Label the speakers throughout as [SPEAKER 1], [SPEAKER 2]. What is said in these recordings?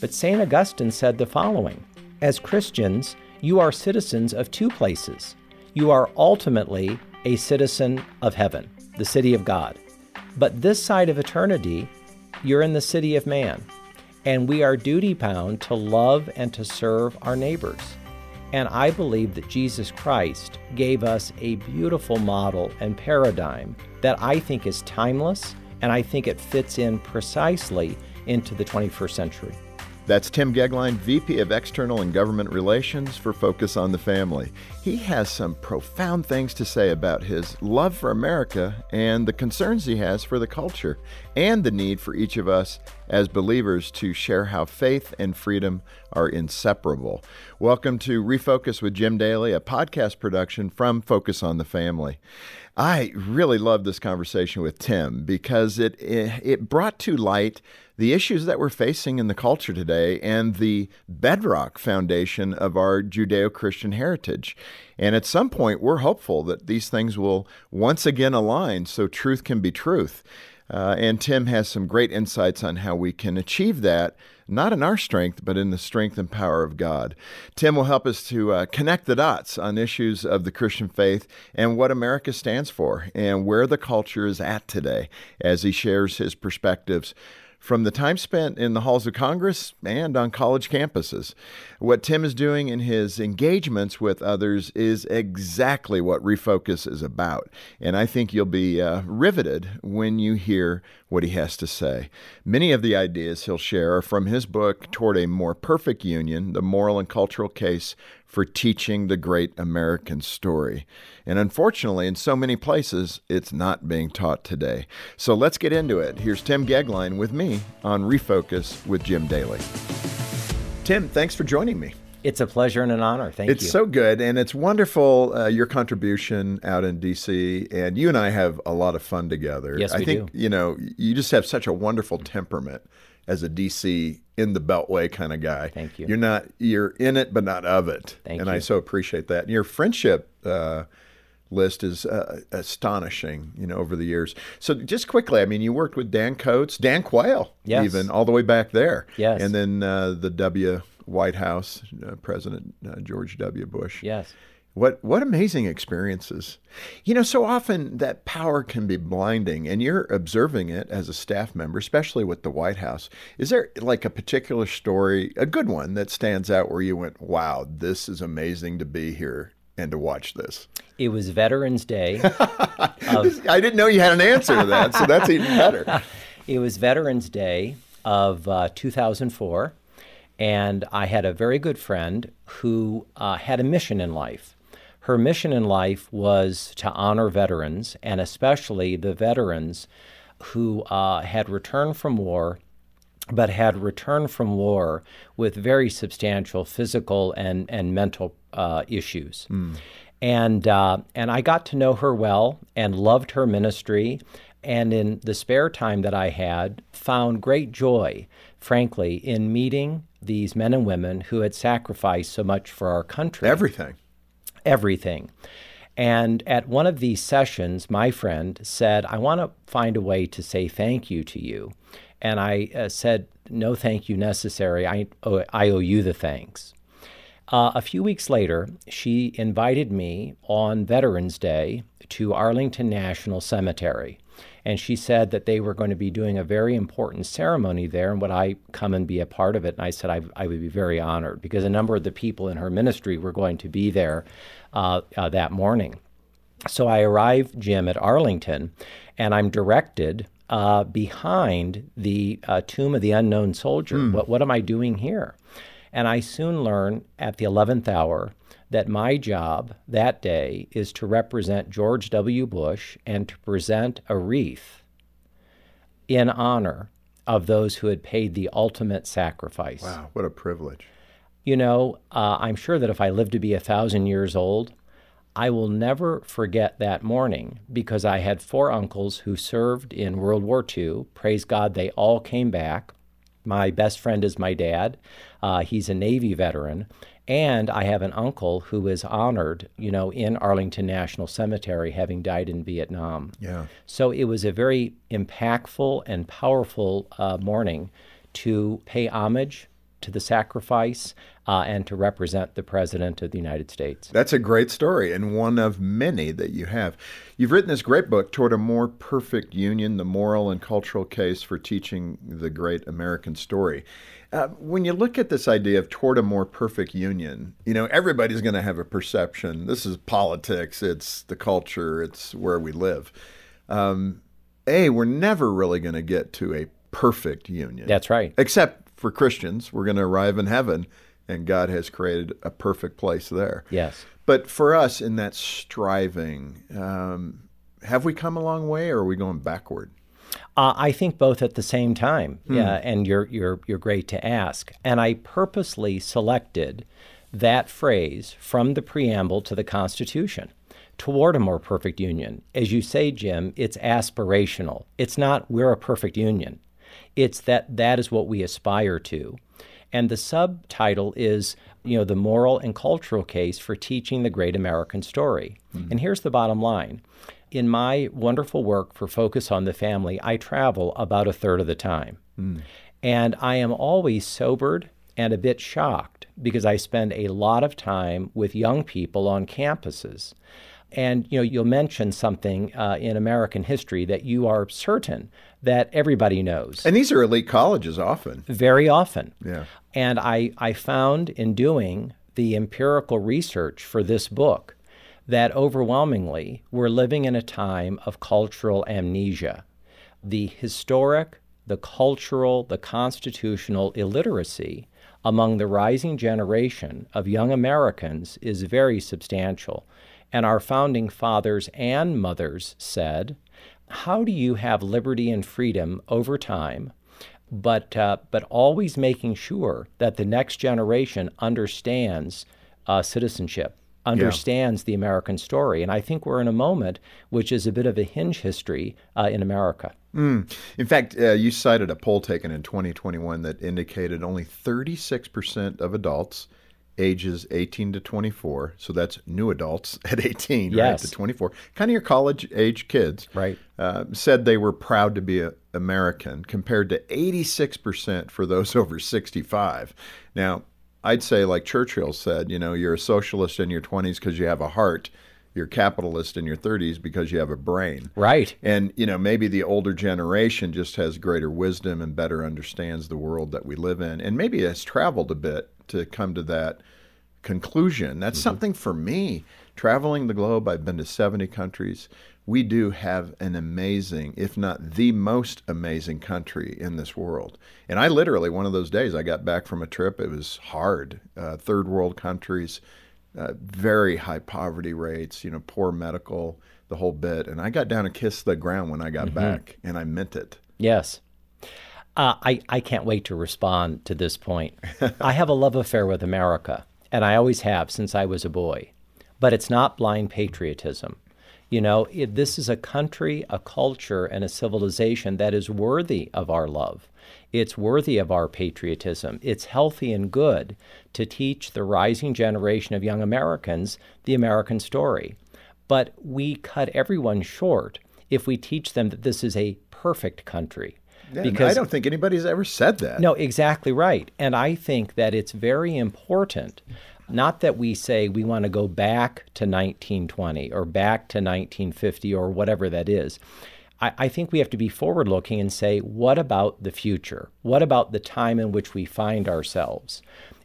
[SPEAKER 1] But St. Augustine said the following As Christians, you are citizens of two places. You are ultimately a citizen of heaven, the city of God. But this side of eternity, you're in the city of man. And we are duty bound to love and to serve our neighbors. And I believe that Jesus Christ gave us a beautiful model and paradigm that I think is timeless and I think it fits in precisely into the 21st century.
[SPEAKER 2] That's Tim Goeglein, VP of External and Government Relations for Focus on the Family. He has some profound things to say about his love for America and the concerns he has for the culture, and the need for each of us as believers to share how faith and freedom are inseparable. Welcome to Refocus with Jim Daly, a podcast production from Focus on the Family. I really love this conversation with Tim because it, it brought to light the issues that we're facing in the culture today and the bedrock foundation of our Judeo Christian heritage. And at some point, we're hopeful that these things will once again align so truth can be truth. Uh, and Tim has some great insights on how we can achieve that, not in our strength, but in the strength and power of God. Tim will help us to uh, connect the dots on issues of the Christian faith and what America stands for and where the culture is at today as he shares his perspectives from the time spent in the halls of Congress and on college campuses. What Tim is doing in his engagements with others is exactly what Refocus is about. And I think you'll be uh, riveted when you hear what he has to say. Many of the ideas he'll share are from his book, Toward a More Perfect Union The Moral and Cultural Case for Teaching the Great American Story. And unfortunately, in so many places, it's not being taught today. So let's get into it. Here's Tim Goeglein with me on Refocus with Jim Daly. Tim, thanks for joining me.
[SPEAKER 1] It's a pleasure and an honor. Thank
[SPEAKER 2] it's
[SPEAKER 1] you.
[SPEAKER 2] It's so good, and it's wonderful uh, your contribution out in DC. And you and I have a lot of fun together.
[SPEAKER 1] Yes,
[SPEAKER 2] I
[SPEAKER 1] we
[SPEAKER 2] think
[SPEAKER 1] do.
[SPEAKER 2] you know you just have such a wonderful temperament as a DC in the Beltway kind of guy.
[SPEAKER 1] Thank you.
[SPEAKER 2] You're not you're in it, but not of it.
[SPEAKER 1] Thank
[SPEAKER 2] and
[SPEAKER 1] you.
[SPEAKER 2] I so appreciate that. And your friendship. Uh, list is uh, astonishing, you know, over the years. So just quickly, I mean, you worked with Dan Coats, Dan Quayle,
[SPEAKER 1] Yes.
[SPEAKER 2] even all the way back there.
[SPEAKER 1] Yes.
[SPEAKER 2] And then uh, the W White House, uh, President uh, George W. Bush.
[SPEAKER 1] Yes.
[SPEAKER 2] What what amazing experiences. You know, so often that power can be blinding and you're observing it as a staff member, especially with the White House. Is there like a particular story, a good one that stands out where you went, "Wow, this is amazing to be here and to watch this."
[SPEAKER 1] It was Veterans Day.
[SPEAKER 2] I didn't know you had an answer to that, so that's even better.
[SPEAKER 1] it was Veterans Day of uh, 2004, and I had a very good friend who uh, had a mission in life. Her mission in life was to honor veterans, and especially the veterans who uh, had returned from war but had returned from war with very substantial physical and, and mental uh, issues. And, uh, and I got to know her well and loved her ministry. And in the spare time that I had, found great joy, frankly, in meeting these men and women who had sacrificed so much for our country
[SPEAKER 2] Everything.
[SPEAKER 1] Everything. And at one of these sessions, my friend said, I want to find a way to say thank you to you. And I uh, said, No thank you necessary. I, oh, I owe you the thanks. Uh, a few weeks later, she invited me on Veterans Day to Arlington National Cemetery. And she said that they were going to be doing a very important ceremony there, and would I come and be a part of it? And I said I, I would be very honored because a number of the people in her ministry were going to be there uh, uh, that morning. So I arrived, Jim, at Arlington, and I'm directed uh, behind the uh, tomb of the unknown soldier. What, what am I doing here? And I soon learn at the 11th hour that my job that day is to represent George W. Bush and to present a wreath in honor of those who had paid the ultimate sacrifice.
[SPEAKER 2] Wow, what a privilege.
[SPEAKER 1] You know, uh, I'm sure that if I live to be a thousand years old, I will never forget that morning because I had four uncles who served in World War II. Praise God, they all came back. My best friend is my dad. Uh, he's a Navy veteran. And I have an uncle who is honored, you know, in Arlington National Cemetery, having died in Vietnam.
[SPEAKER 2] Yeah.
[SPEAKER 1] So it was a very impactful and powerful uh, morning to pay homage to the sacrifice uh, and to represent the President of the United States.
[SPEAKER 2] That's a great story and one of many that you have. You've written this great book, Toward a More Perfect Union The Moral and Cultural Case for Teaching the Great American Story. Uh, when you look at this idea of toward a more perfect union, you know, everybody's going to have a perception. This is politics, it's the culture, it's where we live. Um, a, we're never really going to get to a perfect union.
[SPEAKER 1] That's right.
[SPEAKER 2] Except for Christians, we're going to arrive in heaven and God has created a perfect place there.
[SPEAKER 1] Yes.
[SPEAKER 2] But for us in that striving, um, have we come a long way or are we going backward?
[SPEAKER 1] Uh, I think both at the same time. Hmm. Yeah, and you're you're you're great to ask. And I purposely selected that phrase from the preamble to the Constitution toward a more perfect union. As you say, Jim, it's aspirational. It's not we're a perfect union. It's that that is what we aspire to. And the subtitle is, you know, the moral and cultural case for teaching the great American story. Mm-hmm. And here's the bottom line. In my wonderful work for Focus on the Family, I travel about a third of the time. Mm. And I am always sobered and a bit shocked because I spend a lot of time with young people on campuses. And you know, you'll mention something uh, in American history that you are certain that everybody knows.
[SPEAKER 2] And these are elite colleges often.
[SPEAKER 1] Very often.
[SPEAKER 2] Yeah.
[SPEAKER 1] And I, I found in doing the empirical research for this book that overwhelmingly we're living in a time of cultural amnesia. The historic, the cultural, the constitutional illiteracy among the rising generation of young Americans is very substantial. And our founding fathers and mothers said, How do you have liberty and freedom over time, but, uh, but always making sure that the next generation understands uh, citizenship? understands yeah. the American story. And I think we're in a moment which is a bit of a hinge history uh, in America.
[SPEAKER 2] Mm. In fact, uh, you cited a poll taken in 2021 that indicated only 36% of adults ages 18 to 24. So that's new adults at 18,
[SPEAKER 1] yes.
[SPEAKER 2] right, to 24. Kind of your college age kids.
[SPEAKER 1] Right.
[SPEAKER 2] Uh, said they were proud to be a, American compared to 86% for those over 65. Now, I'd say, like Churchill said, you know, you're a socialist in your 20s because you have a heart. You're capitalist in your 30s because you have a brain.
[SPEAKER 1] Right.
[SPEAKER 2] And, you know, maybe the older generation just has greater wisdom and better understands the world that we live in and maybe has traveled a bit to come to that conclusion. That's mm-hmm. something for me. Traveling the globe, I've been to 70 countries. We do have an amazing, if not the most amazing country in this world. And I literally, one of those days, I got back from a trip. It was hard. Uh, third world countries, uh, very high poverty rates, you know, poor medical, the whole bit. And I got down and kissed the ground when I got mm-hmm. back, and I meant it.
[SPEAKER 1] Yes. Uh, I, I can't wait to respond to this point. I have a love affair with America, and I always have since I was a boy. But it's not blind patriotism. You know, it, this is a country, a culture, and a civilization that is worthy of our love. It's worthy of our patriotism. It's healthy and good to teach the rising generation of young Americans the American story. But we cut everyone short if we teach them that this is a perfect country.
[SPEAKER 2] Yeah, because I don't think anybody's ever said that.
[SPEAKER 1] No, exactly right. And I think that it's very important not that we say we want to go back to 1920 or back to 1950 or whatever that is. I, I think we have to be forward looking and say, what about the future? What about the time in which we find ourselves?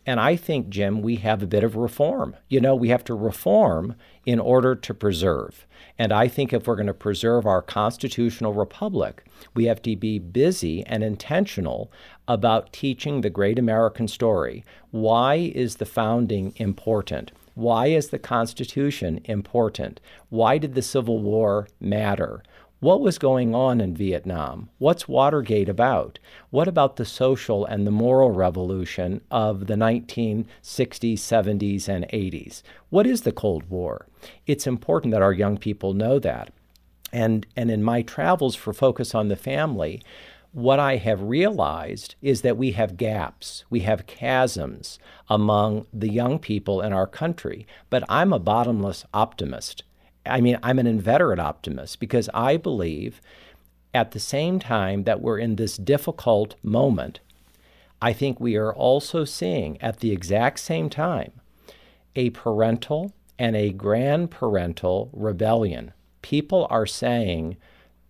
[SPEAKER 1] And I think, Jim, we have a bit of reform. You know, we have to reform in order to preserve. And I think if we're going to preserve our constitutional republic, we have to be busy and intentional about teaching the great American story. Why is the founding important? Why is the Constitution important? Why did the Civil War matter? What was going on in Vietnam? What's Watergate about? What about the social and the moral revolution of the 1960s, 70s, and 80s? What is the Cold War? It's important that our young people know that. And, and in my travels for Focus on the Family, what I have realized is that we have gaps, we have chasms among the young people in our country. But I'm a bottomless optimist. I mean, I'm an inveterate optimist because I believe at the same time that we're in this difficult moment, I think we are also seeing at the exact same time a parental and a grandparental rebellion. People are saying,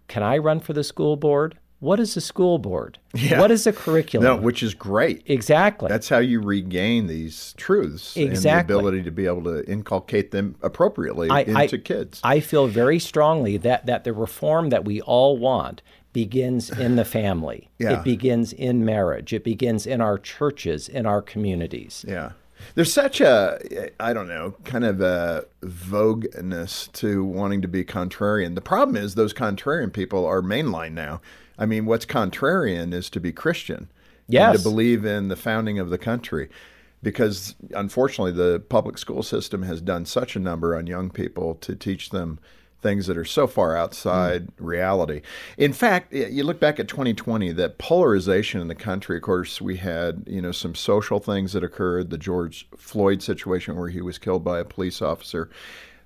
[SPEAKER 1] Can I run for the school board? What is a school board?
[SPEAKER 2] Yeah.
[SPEAKER 1] What is a curriculum?
[SPEAKER 2] No, which is great.
[SPEAKER 1] Exactly.
[SPEAKER 2] That's how you regain these truths
[SPEAKER 1] Exactly.
[SPEAKER 2] and the ability to be able to inculcate them appropriately
[SPEAKER 1] I-
[SPEAKER 2] into
[SPEAKER 1] I-
[SPEAKER 2] kids.
[SPEAKER 1] I feel very strongly that, that the reform that we all want begins in the family.
[SPEAKER 2] Yeah.
[SPEAKER 1] It begins in marriage. It begins in our churches, in our communities.
[SPEAKER 2] Yeah. There's such a, I don't know, kind of a vogueness to wanting to be contrarian. The problem is those contrarian people are mainline now. I mean, what's contrarian is to be Christian. And
[SPEAKER 1] Yes.
[SPEAKER 2] to believe in the founding of the country. Because unfortunately, the public school system has done such a number on young people to teach them things that are so far outside reality. In fact, you look back at 2020, that polarization in the country, of course, we had, you know, some social things that occurred, the George Floyd situation where he was killed by a police officer.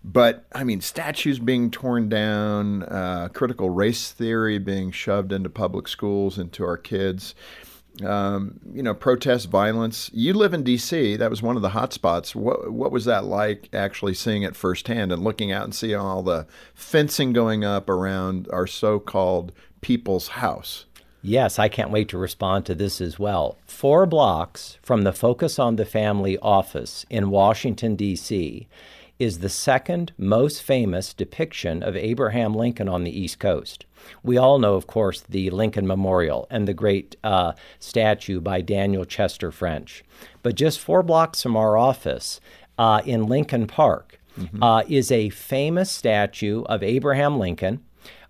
[SPEAKER 2] But I mean, statues being torn down, uh, critical race theory being shoved into public schools, into our kids um, you know, protest violence. You live in D.C. That was one of the hot spots. What what was that like? Actually seeing it firsthand and looking out and seeing all the fencing going up around our so-called people's house.
[SPEAKER 1] Yes, I can't wait to respond to this as well. Four blocks from the Focus on the Family office in Washington, D.C., is the second most famous depiction of Abraham Lincoln on the East Coast. We all know, of course, the Lincoln Memorial and the great uh, statue by Daniel Chester French. But just four blocks from our office uh, in Lincoln Park uh, is a famous statue of Abraham Lincoln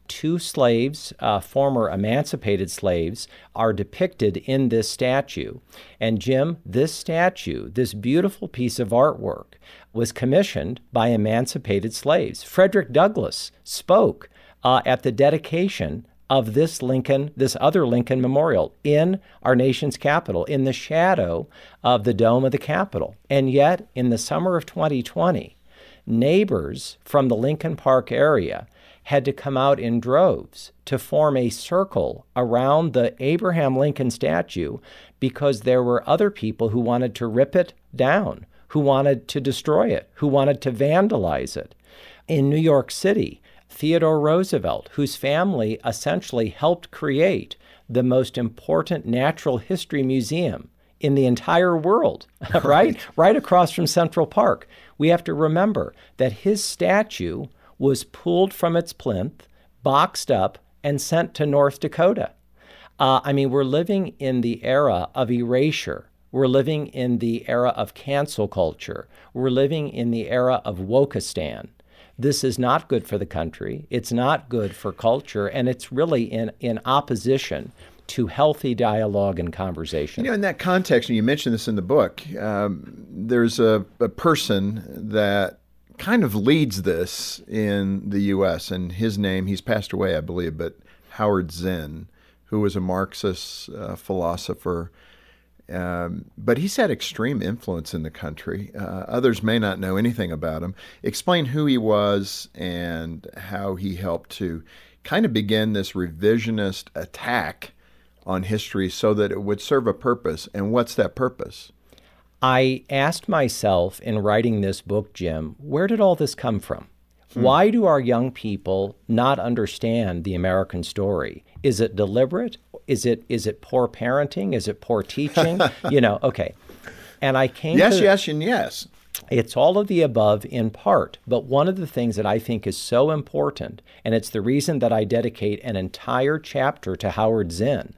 [SPEAKER 1] two slaves, uh, former emancipated slaves, are depicted in this statue. And Jim, this statue, this beautiful piece of artwork, was commissioned by emancipated slaves. Frederick Douglass spoke uh, at the dedication of this Lincoln, this other Lincoln Memorial in our nation's capital, in the shadow of the dome of the Capitol. And yet, in the summer of 2020, neighbors from the Lincoln Park area had to come out in droves to form a circle around the Abraham Lincoln statue because there were other people who wanted to rip it down, who wanted to destroy it, who wanted to vandalize it. In New York City, Theodore Roosevelt, whose family essentially helped create the most important natural history museum in the entire world, right? right across from Central Park. We have to remember that his statue was pulled from its plinth, boxed up, and sent to North Dakota. Uh, I mean, we're living in the era of erasure. We're living in the era of cancel culture. We're living in the era of Wokistan. This is not good for the country. It's not good for culture, and it's really in, in opposition to healthy dialogue and conversation.
[SPEAKER 2] You know, in that context, and you mentioned this in the book, um, there's a, a person that kind of leads this in the U.S., and his name, he's passed away, I believe, but Howard Zinn, who was a Marxist uh, philosopher. Um, but he's had extreme influence in the country. Uh, others may not know anything about him. Explain who he was and how he helped to kind of begin this revisionist attack on history so that it would serve a purpose. And what's that purpose?
[SPEAKER 1] I asked myself in writing this book, Jim, where did all this come from? Hmm. Why do our young people not understand the American story? Is it deliberate? Is it is it poor parenting? Is it poor teaching? you know, okay. And I came
[SPEAKER 2] Yes,
[SPEAKER 1] to
[SPEAKER 2] yes, and yes.
[SPEAKER 1] it's all of the above in part, but one of the things that I think is so important, and it's the reason that I dedicate an entire chapter to Howard Zinn,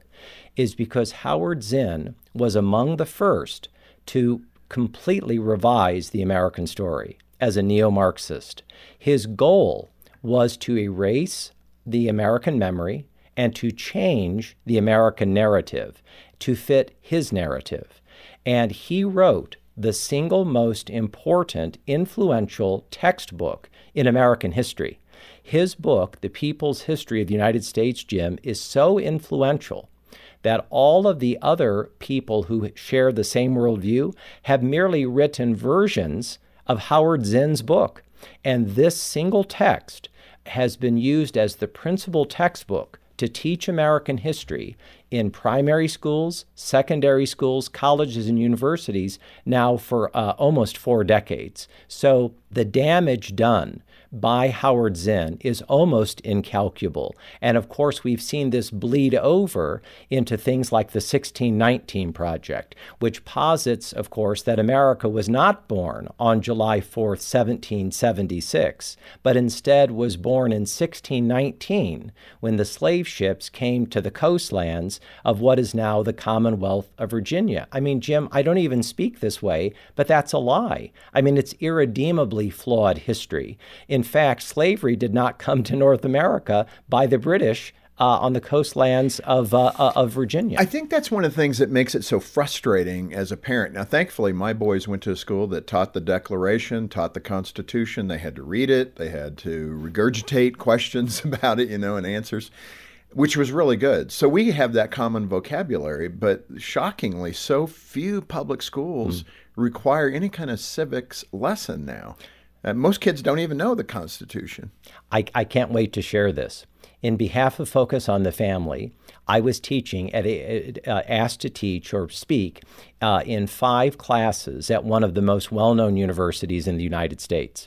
[SPEAKER 1] is because Howard Zinn was among the first to completely revise the American story as a neo Marxist. His goal was to erase the American memory and to change the American narrative to fit his narrative. And he wrote the single most important, influential textbook in American history. His book, The People's History of the United States, Jim, is so influential that all of the other people who share the same worldview have merely written versions of Howard Zinn's book. And this single text has been used as the principal textbook to teach American history in primary schools, secondary schools, colleges, and universities now for uh, almost four decades. So the damage done by Howard Zinn is almost incalculable. And of course, we've seen this bleed over into things like the 1619 Project, which posits, of course, that America was not born on July 4th, 1776, but instead was born in 1619 when the slave ships came to the coastlands of what is now the Commonwealth of Virginia. I mean, Jim, I don't even speak this way, but that's a lie. I mean, it's irredeemably flawed history. In in fact, slavery did not come to North America by the British uh, on the coastlands of, uh, uh, of Virginia.
[SPEAKER 2] I think that's one of the things that makes it so frustrating as a parent. Now, thankfully, my boys went to a school that taught the Declaration, taught the Constitution. They had to read it, they had to regurgitate questions about it, you know, and answers, which was really good. So we have that common vocabulary, but shockingly, so few public schools mm. require any kind of civics lesson now. Uh, most kids don't even know the Constitution.
[SPEAKER 1] I, I can't wait to share this. In behalf of Focus on the Family, I was teaching at a, uh, asked to teach or speak uh, in five classes at one of the most well-known universities in the United States.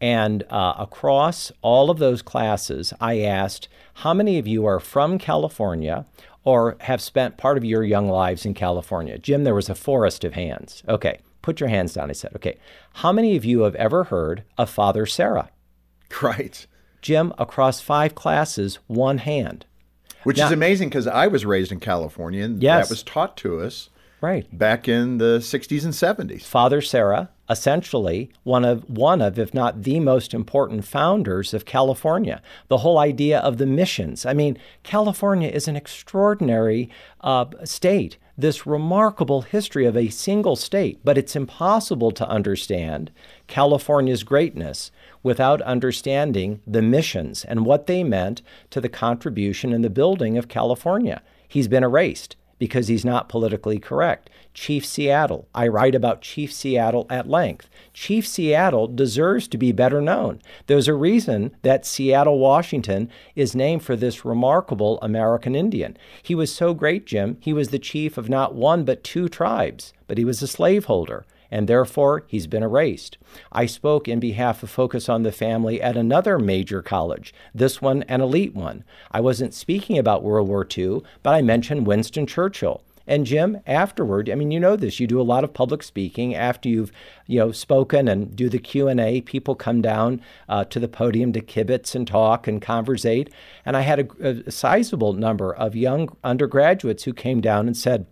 [SPEAKER 1] And uh, across all of those classes, I asked, how many of you are from California or have spent part of your young lives in California? Jim, there was a forest of hands. Okay. Put your hands down. I said, okay, how many of you have ever heard of Father Serra?
[SPEAKER 2] Right.
[SPEAKER 1] Jim, across five classes, one hand.
[SPEAKER 2] Which now, is amazing because I was raised in California and yes. that was taught to us
[SPEAKER 1] right
[SPEAKER 2] back in the 60s and 70s.
[SPEAKER 1] Father Serra, essentially one of one of if not the most important founders of California. The whole idea of the missions. I mean, California is an extraordinary uh, state this remarkable history of a single state, but it's impossible to understand California's greatness without understanding the missions and what they meant to the contribution in the building of California. He's been erased because he's not politically correct. Chief Seattle, I write about Chief Seattle at length. Chief Seattle deserves to be better known. There's a reason that Seattle, Washington is named for this remarkable American Indian. He was so great, Jim, he was the chief of not one but two tribes, but he was a slaveholder and therefore he's been erased. I spoke in behalf of Focus on the Family at another major college, this one an elite one. I wasn't speaking about World War II, but I mentioned Winston Churchill. And Jim, afterward, I mean, you know this. You do a lot of public speaking after you've, you know, spoken and do the Q and A. People come down uh, to the podium to kibitz and talk and conversate. And I had a, a sizable number of young undergraduates who came down and said,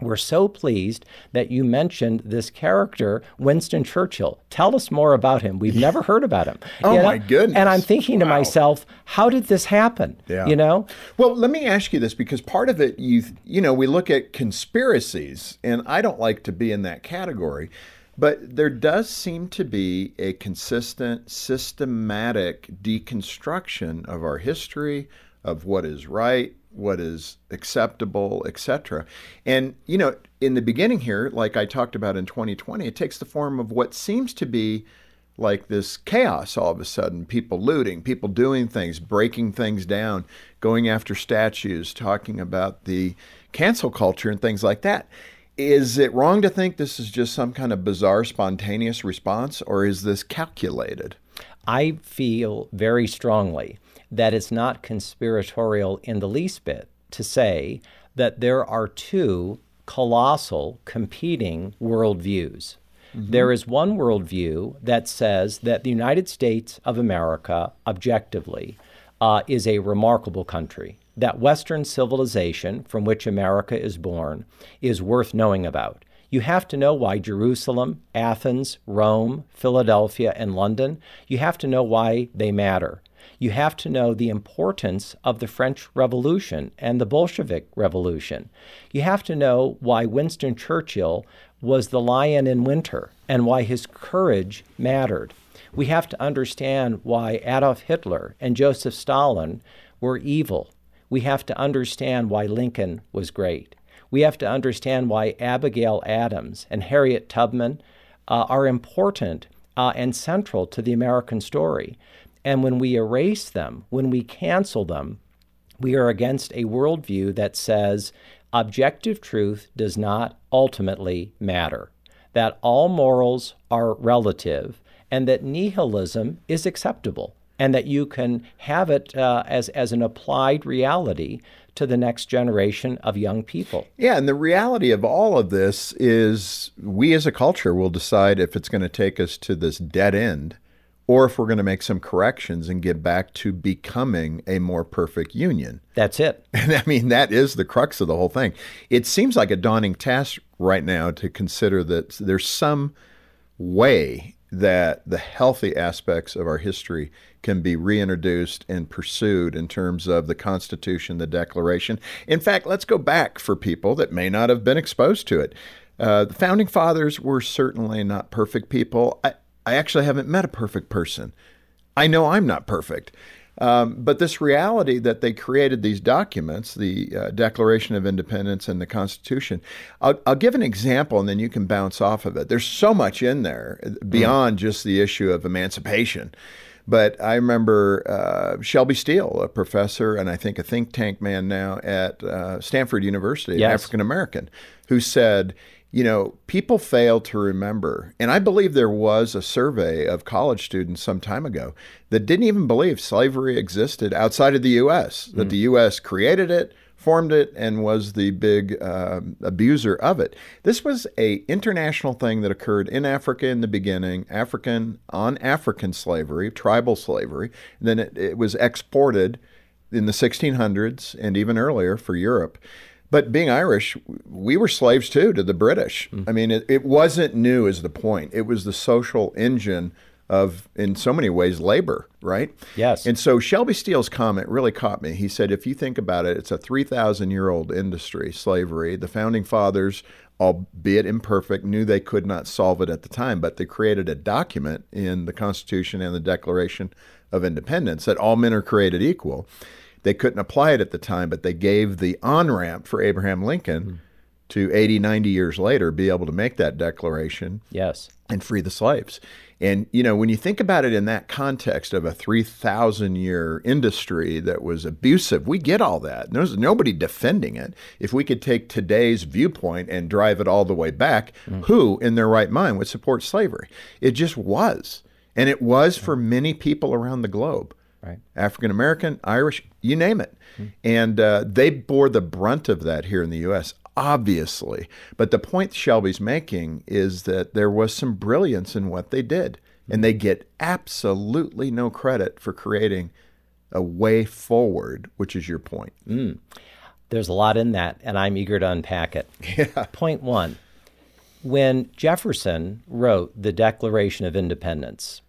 [SPEAKER 1] we're so pleased that you mentioned this character, Winston Churchill. Tell us more about him. We've never heard about him.
[SPEAKER 2] oh, know? my goodness.
[SPEAKER 1] And I'm thinking wow. to myself, how did this happen?
[SPEAKER 2] Yeah.
[SPEAKER 1] You know?
[SPEAKER 2] Well, let me ask you this because part of it, you you know, we look at conspiracies, and I don't like to be in that category. But there does seem to be a consistent, systematic deconstruction of our history, of what is right, what is acceptable, etc. And you know, in the beginning here, like I talked about in 2020, it takes the form of what seems to be like this chaos all of a sudden. People looting people doing things breaking things down going after statues talking about the cancel culture and things like that. Is it wrong to think this is just some kind of bizarre spontaneous response or is this calculated?
[SPEAKER 1] I feel very strongly that it's not conspiratorial in the least bit to say that there are two colossal competing worldviews. Mm-hmm. There is one worldview that says that the United States of America, objectively, uh, is a remarkable country. That Western civilization from which America is born is worth knowing about. You have to know why Jerusalem, Athens, Rome, Philadelphia, and London, you have to know why they matter you have to know the importance of the French Revolution and the Bolshevik Revolution. You have to know why Winston Churchill was the lion in winter and why his courage mattered. We have to understand why Adolf Hitler and Joseph Stalin were evil. We have to understand why Lincoln was great. We have to understand why Abigail Adams and Harriet Tubman uh, are important uh, and central to the American story. And when we erase them, when we cancel them, We are against a worldview that says objective truth does not ultimately matter, that all morals are relative, and that nihilism is acceptable, and that you can have it uh, as, as an applied reality to the next generation of young people.
[SPEAKER 2] Yeah, and the reality of all of this is we as a culture will decide if it's going to take us to this dead end or if we're going to make some corrections and get back to becoming a more perfect union.
[SPEAKER 1] That's it.
[SPEAKER 2] And I mean, that is the crux of the whole thing. It seems like a daunting task right now to consider that there's some way that the healthy aspects of our history can be reintroduced and pursued in terms of the Constitution, the Declaration. In fact, let's go back for people that may not have been exposed to it. Uh, the founding fathers were certainly not perfect people. I, I actually haven't met a perfect person. I know I'm not perfect. Um, but this reality that they created these documents, the uh, Declaration of Independence and the Constitution, I'll, I'll, give an example and then you can bounce off of it. There's so much in there beyond mm. just the issue of emancipation. But I remember uh, Shelby Steele, a professor and I think a think tank man now at uh, Stanford University, yes. African American, who said, you know, people fail to remember. And I believe there was a survey of college students some time ago that didn't even believe slavery existed outside of the U.S., that mm. the U.S. created it, formed it, and was the big uh, abuser of it. This was a international thing that occurred in Africa in the beginning, African on African slavery, tribal slavery. And then it, it was exported in the 1600s and even earlier for Europe. But being Irish, we were slaves too to the British. Mm. I mean, it, it wasn't new, is the point. It was the social engine of, in so many ways, labor, right?
[SPEAKER 1] Yes.
[SPEAKER 2] And so Shelby Steele's comment really caught me. He said, if you think about it, it's a 3,000 year old industry, slavery. The founding fathers, albeit imperfect, knew they could not solve it at the time, but they created a document in the Constitution and the Declaration of Independence that all men are created equal. They couldn't apply it at the time, but they gave the on ramp for Abraham Lincoln mm. to 80, 90 years later be able to make that declaration.
[SPEAKER 1] Yes.
[SPEAKER 2] And free the slaves. And, you know, when you think about it in that context of a 3,000 year industry that was abusive, we get all that. There's nobody defending it. If we could take today's viewpoint and drive it all the way back, mm. who in their right mind would support slavery? It just was. And it was for many people around the globe right. African American, Irish, you name it. Mm-hmm. And uh, they bore the brunt of that here in the U.S., obviously. But the point Shelby's making is that there was some brilliance in what they did, and they get absolutely no credit for creating a way forward, which is your point.
[SPEAKER 1] Mm. There's a lot in that, and I'm eager to unpack it.
[SPEAKER 2] Yeah.
[SPEAKER 1] Point one when Jefferson wrote the Declaration of Independence,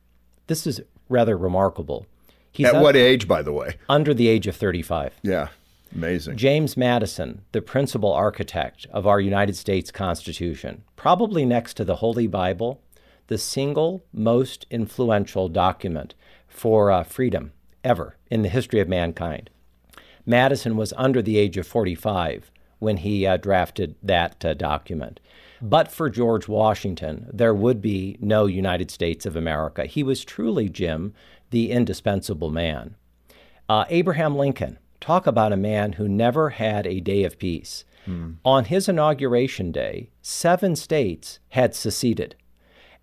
[SPEAKER 1] this is rather remarkable.
[SPEAKER 2] He's At what age, by the way?
[SPEAKER 1] Under the age of 35.
[SPEAKER 2] Yeah, amazing.
[SPEAKER 1] James Madison, the principal architect of our United States Constitution, probably next to the Holy Bible, the single most influential document for uh, freedom ever in the history of mankind. Madison was under the age of 45 when he uh, drafted that uh, document. But for George Washington, there would be no United States of America. He was truly, Jim, the indispensable man. Uh, Abraham Lincoln, talk about a man who never had a day of peace. Hmm. On his inauguration day, seven states had seceded.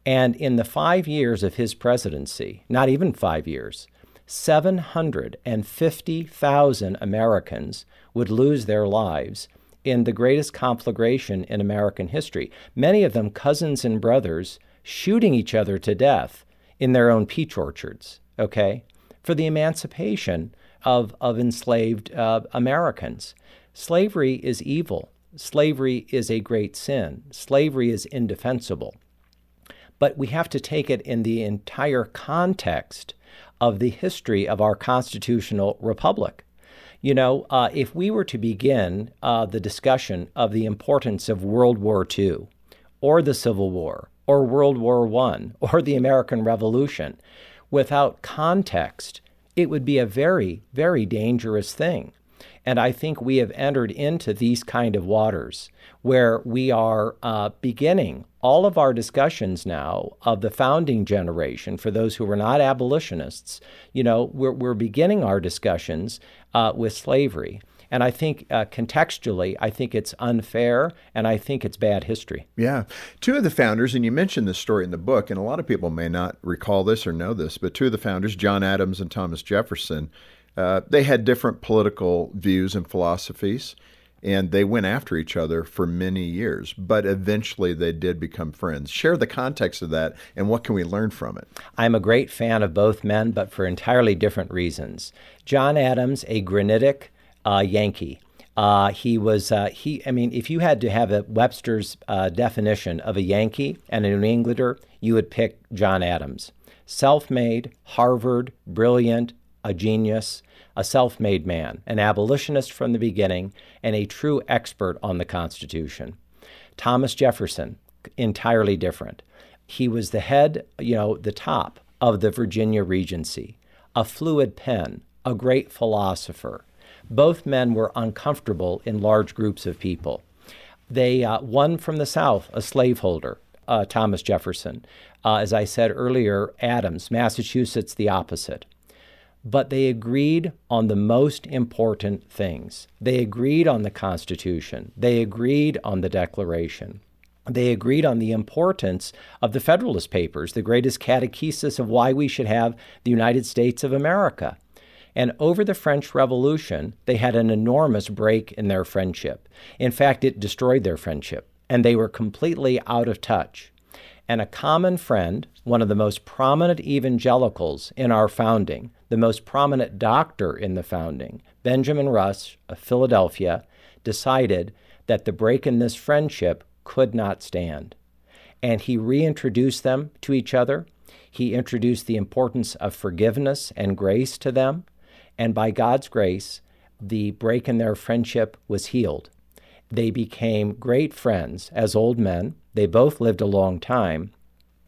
[SPEAKER 1] And in the five years of his presidency, not even five years, 750,000 Americans would lose their lives in the greatest conflagration in American history, many of them cousins and brothers shooting each other to death in their own peach orchards okay, for the emancipation of, of enslaved uh, Americans. Slavery is evil. Slavery is a great sin. Slavery is indefensible. But we have to take it in the entire context of the history of our constitutional republic. You know, uh, if we were to begin uh, the discussion of the importance of World War II, or the Civil War, or World War I, or the American Revolution, without context, it would be a very, very dangerous thing. And I think we have entered into these kind of waters where we are uh, beginning all of our discussions now of the founding generation, for those who were not abolitionists, you know, we're, we're beginning our discussions uh, with slavery. And I think uh, contextually, I think it's unfair and I think it's bad history.
[SPEAKER 2] Yeah. Two of the founders, and you mentioned this story in the book, and a lot of people may not recall this or know this, but two of the founders, John Adams and Thomas Jefferson, uh, they had different political views and philosophies, and they went after each other for many years, but eventually they did become friends. Share the context of that, and what can we learn from it?
[SPEAKER 1] I'm a great fan of both men, but for entirely different reasons. John Adams, a granitic uh, Yankee. Uh, he was uh, he. I mean, if you had to have a Webster's uh, definition of a Yankee and a New Englander, you would pick John Adams. Self-made, Harvard, brilliant, a genius, a self-made man, an abolitionist from the beginning, and a true expert on the Constitution. Thomas Jefferson, entirely different. He was the head, you know, the top of the Virginia Regency, a fluid pen, a great philosopher, both men were uncomfortable in large groups of people. They, uh, one from the South, a slaveholder, uh, Thomas Jefferson. Uh, as I said earlier, Adams, Massachusetts, the opposite. But they agreed on the most important things. They agreed on the Constitution. They agreed on the Declaration. They agreed on the importance of the Federalist Papers, the greatest catechesis of why we should have the United States of America. And over the French Revolution, they had an enormous break in their friendship. In fact, it destroyed their friendship, and they were completely out of touch. And a common friend, one of the most prominent evangelicals in our founding, the most prominent doctor in the founding, Benjamin Rush of Philadelphia, decided that the break in this friendship could not stand. And he reintroduced them to each other. He introduced the importance of forgiveness and grace to them and by God's grace, the break in their friendship was healed. They became great friends as old men. They both lived a long time.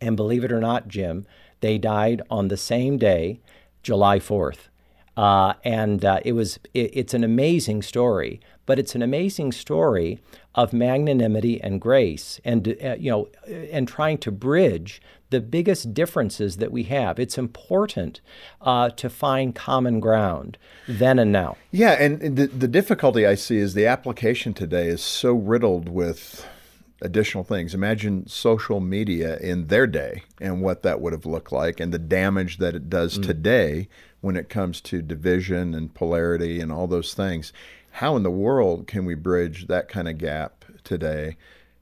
[SPEAKER 1] And believe it or not, Jim, they died on the same day, July 4th. Uh, and uh, it was it, it's an amazing story, but it's an amazing story of magnanimity and grace, and uh, you know, and trying to bridge the biggest differences that we have. It's important uh, to find common ground then and now.
[SPEAKER 2] Yeah, and the, the difficulty I see is the application today is so riddled with additional things. Imagine social media in their day and what that would have looked like and the damage that it does mm. today when it comes to division and polarity and all those things. How in the world can we bridge that kind of gap today?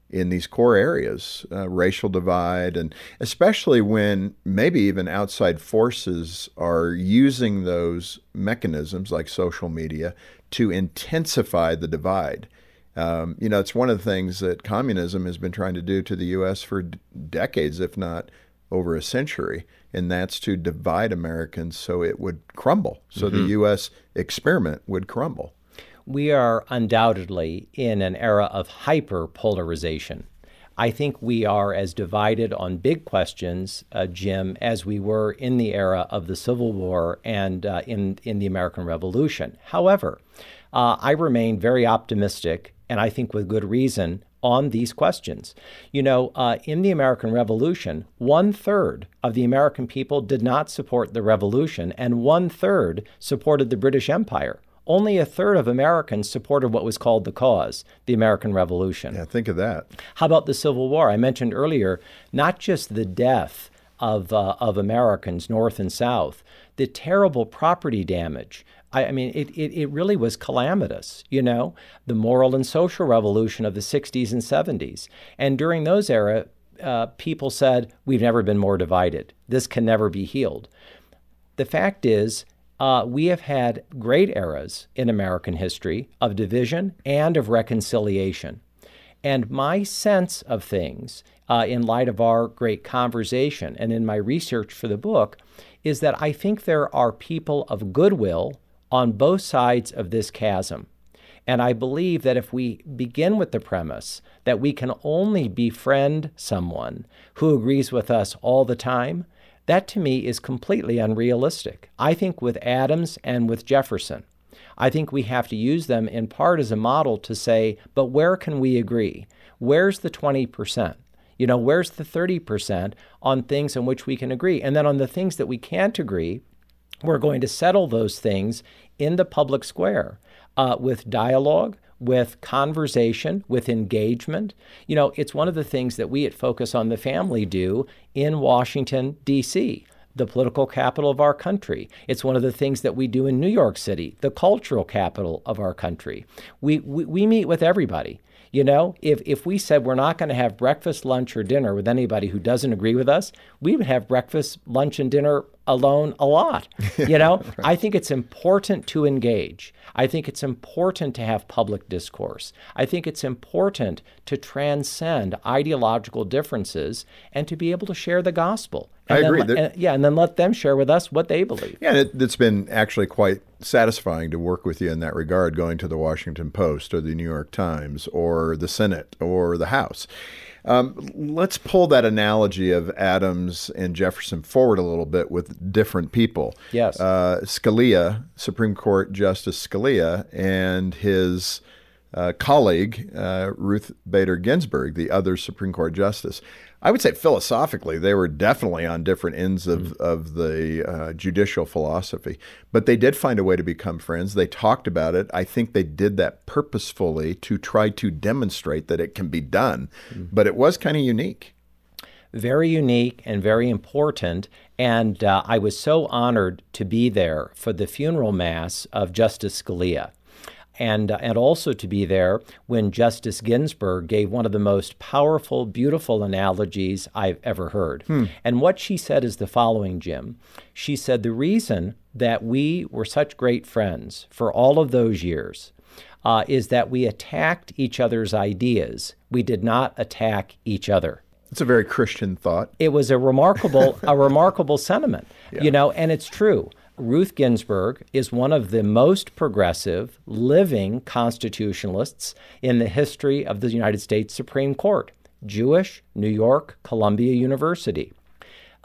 [SPEAKER 2] in these core areas, uh, racial divide, and especially when maybe even outside forces are using those mechanisms like social media to intensify the divide. Um, you know, it's one of the things that communism has been trying to do to the U.S. for d- decades, if not over a century, and that's to divide Americans so it would crumble, so mm-hmm. the U.S. experiment would crumble
[SPEAKER 1] we are undoubtedly in an era of hyper polarization. I think we are as divided on big questions, uh, Jim, as we were in the era of the Civil War and uh, in, in the American Revolution. However, uh, I remain very optimistic, and I think with good reason, on these questions. You know, uh, in the American Revolution, one third of the American people did not support the revolution, and one third supported the British Empire only a third of Americans supported what was called the cause, the American Revolution.
[SPEAKER 2] Yeah, think of that.
[SPEAKER 1] How about the Civil War? I mentioned earlier not just the death of, uh, of Americans, North and South, the terrible property damage. I, I mean, it, it, it really was calamitous, you know, the moral and social revolution of the 60s and 70s. And during those era, uh, people said, We've never been more divided. This can never be healed. The fact is, uh, we have had great eras in American history of division and of reconciliation. And my sense of things, uh, in light of our great conversation and in my research for the book, is that I think there are people of goodwill on both sides of this chasm. And I believe that if we begin with the premise that we can only befriend someone who agrees with us all the time, that to me is completely unrealistic. I think with Adams and with Jefferson, I think we have to use them in part as a model to say, but where can we agree? Where's the 20%? You know, where's the 30% on things on which we can agree? And then on the things that we can't agree, we're going to settle those things in the public square uh, with dialogue, with conversation, with engagement. You know, it's one of the things that we at Focus on the Family do in Washington, D.C the political capital of our country. It's one of the things that we do in New York City, the cultural capital of our country. We, we, we meet with everybody. You know, if, if we said we're not going to have breakfast, lunch, or dinner with anybody who doesn't agree with us, we would have breakfast, lunch, and dinner alone a lot. You know, right. I think it's important to engage. I think it's important to have public discourse. I think it's important to transcend ideological differences and to be able to share the gospel.
[SPEAKER 2] And
[SPEAKER 1] I
[SPEAKER 2] agree.
[SPEAKER 1] and, yeah, and then let them share with us what they believe.
[SPEAKER 2] Yeah, it, it's been actually quite satisfying to work with you in that regard, going to the Washington Post or the New York Times or the Senate or the House. Um, let's pull that analogy of Adams and Jefferson forward a little bit with different people.
[SPEAKER 1] Yes.
[SPEAKER 2] Uh, Scalia, Supreme Court Justice Scalia, and his uh, colleague, uh, Ruth Bader Ginsburg, the other Supreme Court Justice. I would say philosophically, they were definitely on different ends of, mm-hmm. of the uh, judicial philosophy, but they did find a way to become friends. They talked about it. I think they did that purposefully to try to demonstrate that it can be done, mm-hmm. but it was kind of unique.
[SPEAKER 1] Very unique and very important. And uh, I was so honored to be there for the funeral mass of Justice Scalia and, uh, and also to be there when Justice Ginsburg gave one of the most powerful, beautiful analogies I've ever heard. Hmm. And what she said is the following, Jim. She said, The reason that we were such great friends for all of those years uh, is that we attacked each other's ideas. We did not attack each other.
[SPEAKER 2] It's a very Christian thought.
[SPEAKER 1] It was a remarkable, a remarkable sentiment, yeah. you know, and it's true. Ruth Ginsburg is one of the most progressive living constitutionalists in the history of the United States Supreme Court. Jewish, New York, Columbia University.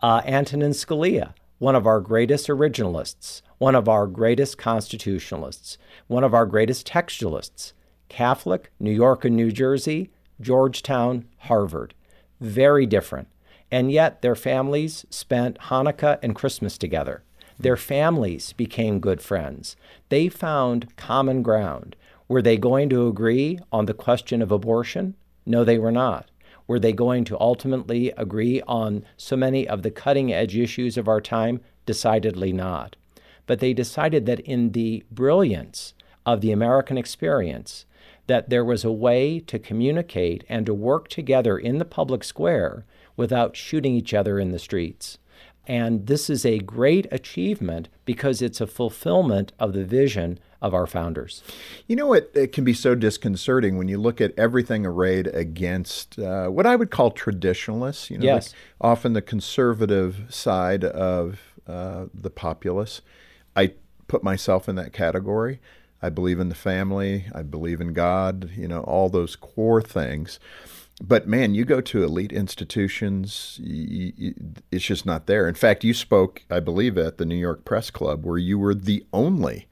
[SPEAKER 1] Uh, Antonin Scalia, one of our greatest originalists, one of our greatest constitutionalists, one of our greatest textualists. Catholic, New York and New Jersey, Georgetown, Harvard. Very different. And yet their families spent Hanukkah and Christmas together. Their families became good friends. They found common ground. Were they going to agree on the question of abortion? No, they were not. Were they going to ultimately agree on so many of the cutting edge issues of our time? Decidedly not. But they decided that in the brilliance of the American experience, that there was a way to communicate and to work together in the public square without shooting each other in the streets. And this is a great achievement because it's a fulfillment of the vision of our founders.
[SPEAKER 2] You know, it, it can be so disconcerting when you look at everything arrayed against uh, what I would call traditionalists. You know,
[SPEAKER 1] yes.
[SPEAKER 2] the, often the conservative side of uh, the populace. I put myself in that category. I believe in the family. I believe in God. You know, all those core things but man, you go to elite institutions, you, you, it's just not there. In fact, you spoke, I believe, at the New York Press Club, where you were the only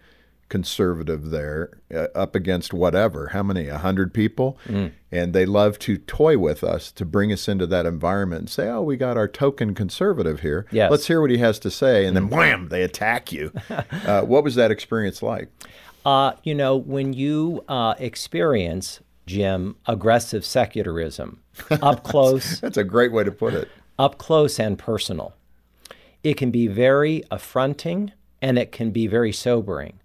[SPEAKER 2] conservative there, uh, up against whatever, how many, a hundred people, mm. and they love to toy with us to bring us into that environment and say, "Oh, we got our token conservative here.
[SPEAKER 1] Yes.
[SPEAKER 2] Let's hear what he has to say," and then mm. wham, they attack you. uh, what was that experience like?
[SPEAKER 1] Uh, you know, when you uh, experience Jim, aggressive secularism, up close.
[SPEAKER 2] That's a great way to put it.
[SPEAKER 1] Up close and personal. It can be very affronting and it can be very sobering.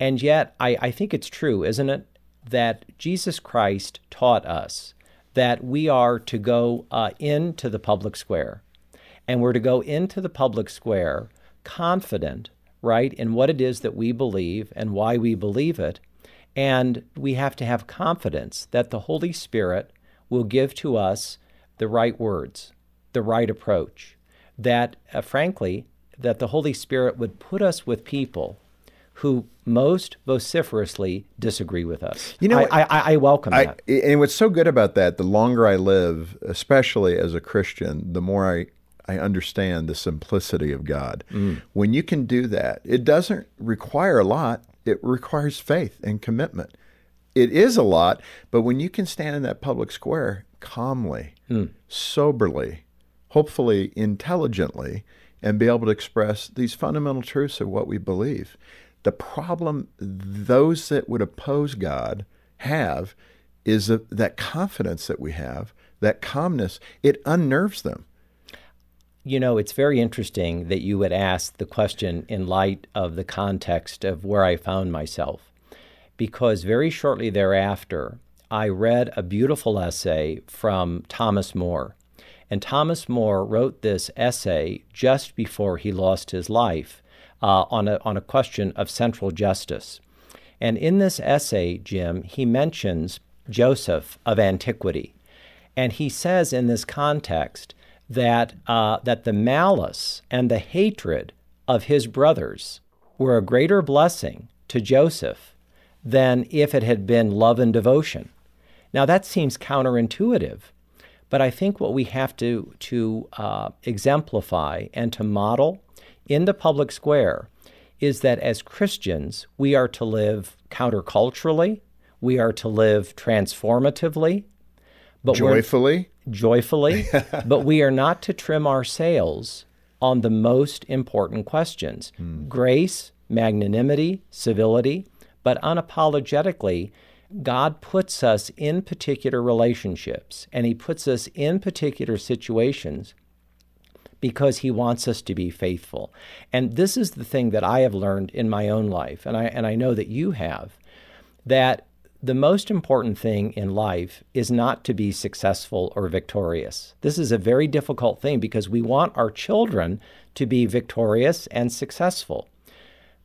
[SPEAKER 1] And yet, I, I think it's true, isn't it, that Jesus Christ taught us that we are to go uh, into the public square. And we're to go into the public square confident, right, in what it is that we believe and why we believe it and we have to have confidence that the Holy Spirit will give to us the right words, the right approach, that, uh, frankly, that the Holy Spirit would put us with people who most vociferously disagree with us. You know, I, I, I welcome I, that.
[SPEAKER 2] And what's so good about that, the longer I live, especially as a Christian, the more I I understand the simplicity of God. Mm. When you can do that, it doesn't require a lot it requires faith and commitment. It is a lot, but when you can stand in that public square calmly, mm. soberly, hopefully intelligently, and be able to express these fundamental truths of what we believe. The problem those that would oppose God have is that confidence that we have, that calmness, it unnerves them.
[SPEAKER 1] You know, it's very interesting that you would ask the question in light of the context of where I found myself, because very shortly thereafter, I read a beautiful essay from Thomas More. And Thomas More wrote this essay just before he lost his life uh, on, a, on a question of central justice. And in this essay, Jim, he mentions Joseph of antiquity. And he says in this context that, uh, that the malice and the hatred of his brothers were a greater blessing to Joseph than if it had been love and devotion. Now, that seems counterintuitive, but I think what we have to, to uh, exemplify and to model in the public square is that as Christians, we are to live counterculturally, we are to live transformatively,
[SPEAKER 2] but joyfully.
[SPEAKER 1] Joyfully, but we are not to trim our sails on the most important questions mm. grace, magnanimity, civility, but unapologetically, God puts us in particular relationships and He puts us in particular situations because he wants us to be faithful. And this is the thing that I have learned in my own life, and I, and I know that you have, that the most important thing in life is not to be successful or victorious. This is a very difficult thing because we want our children to be victorious and successful.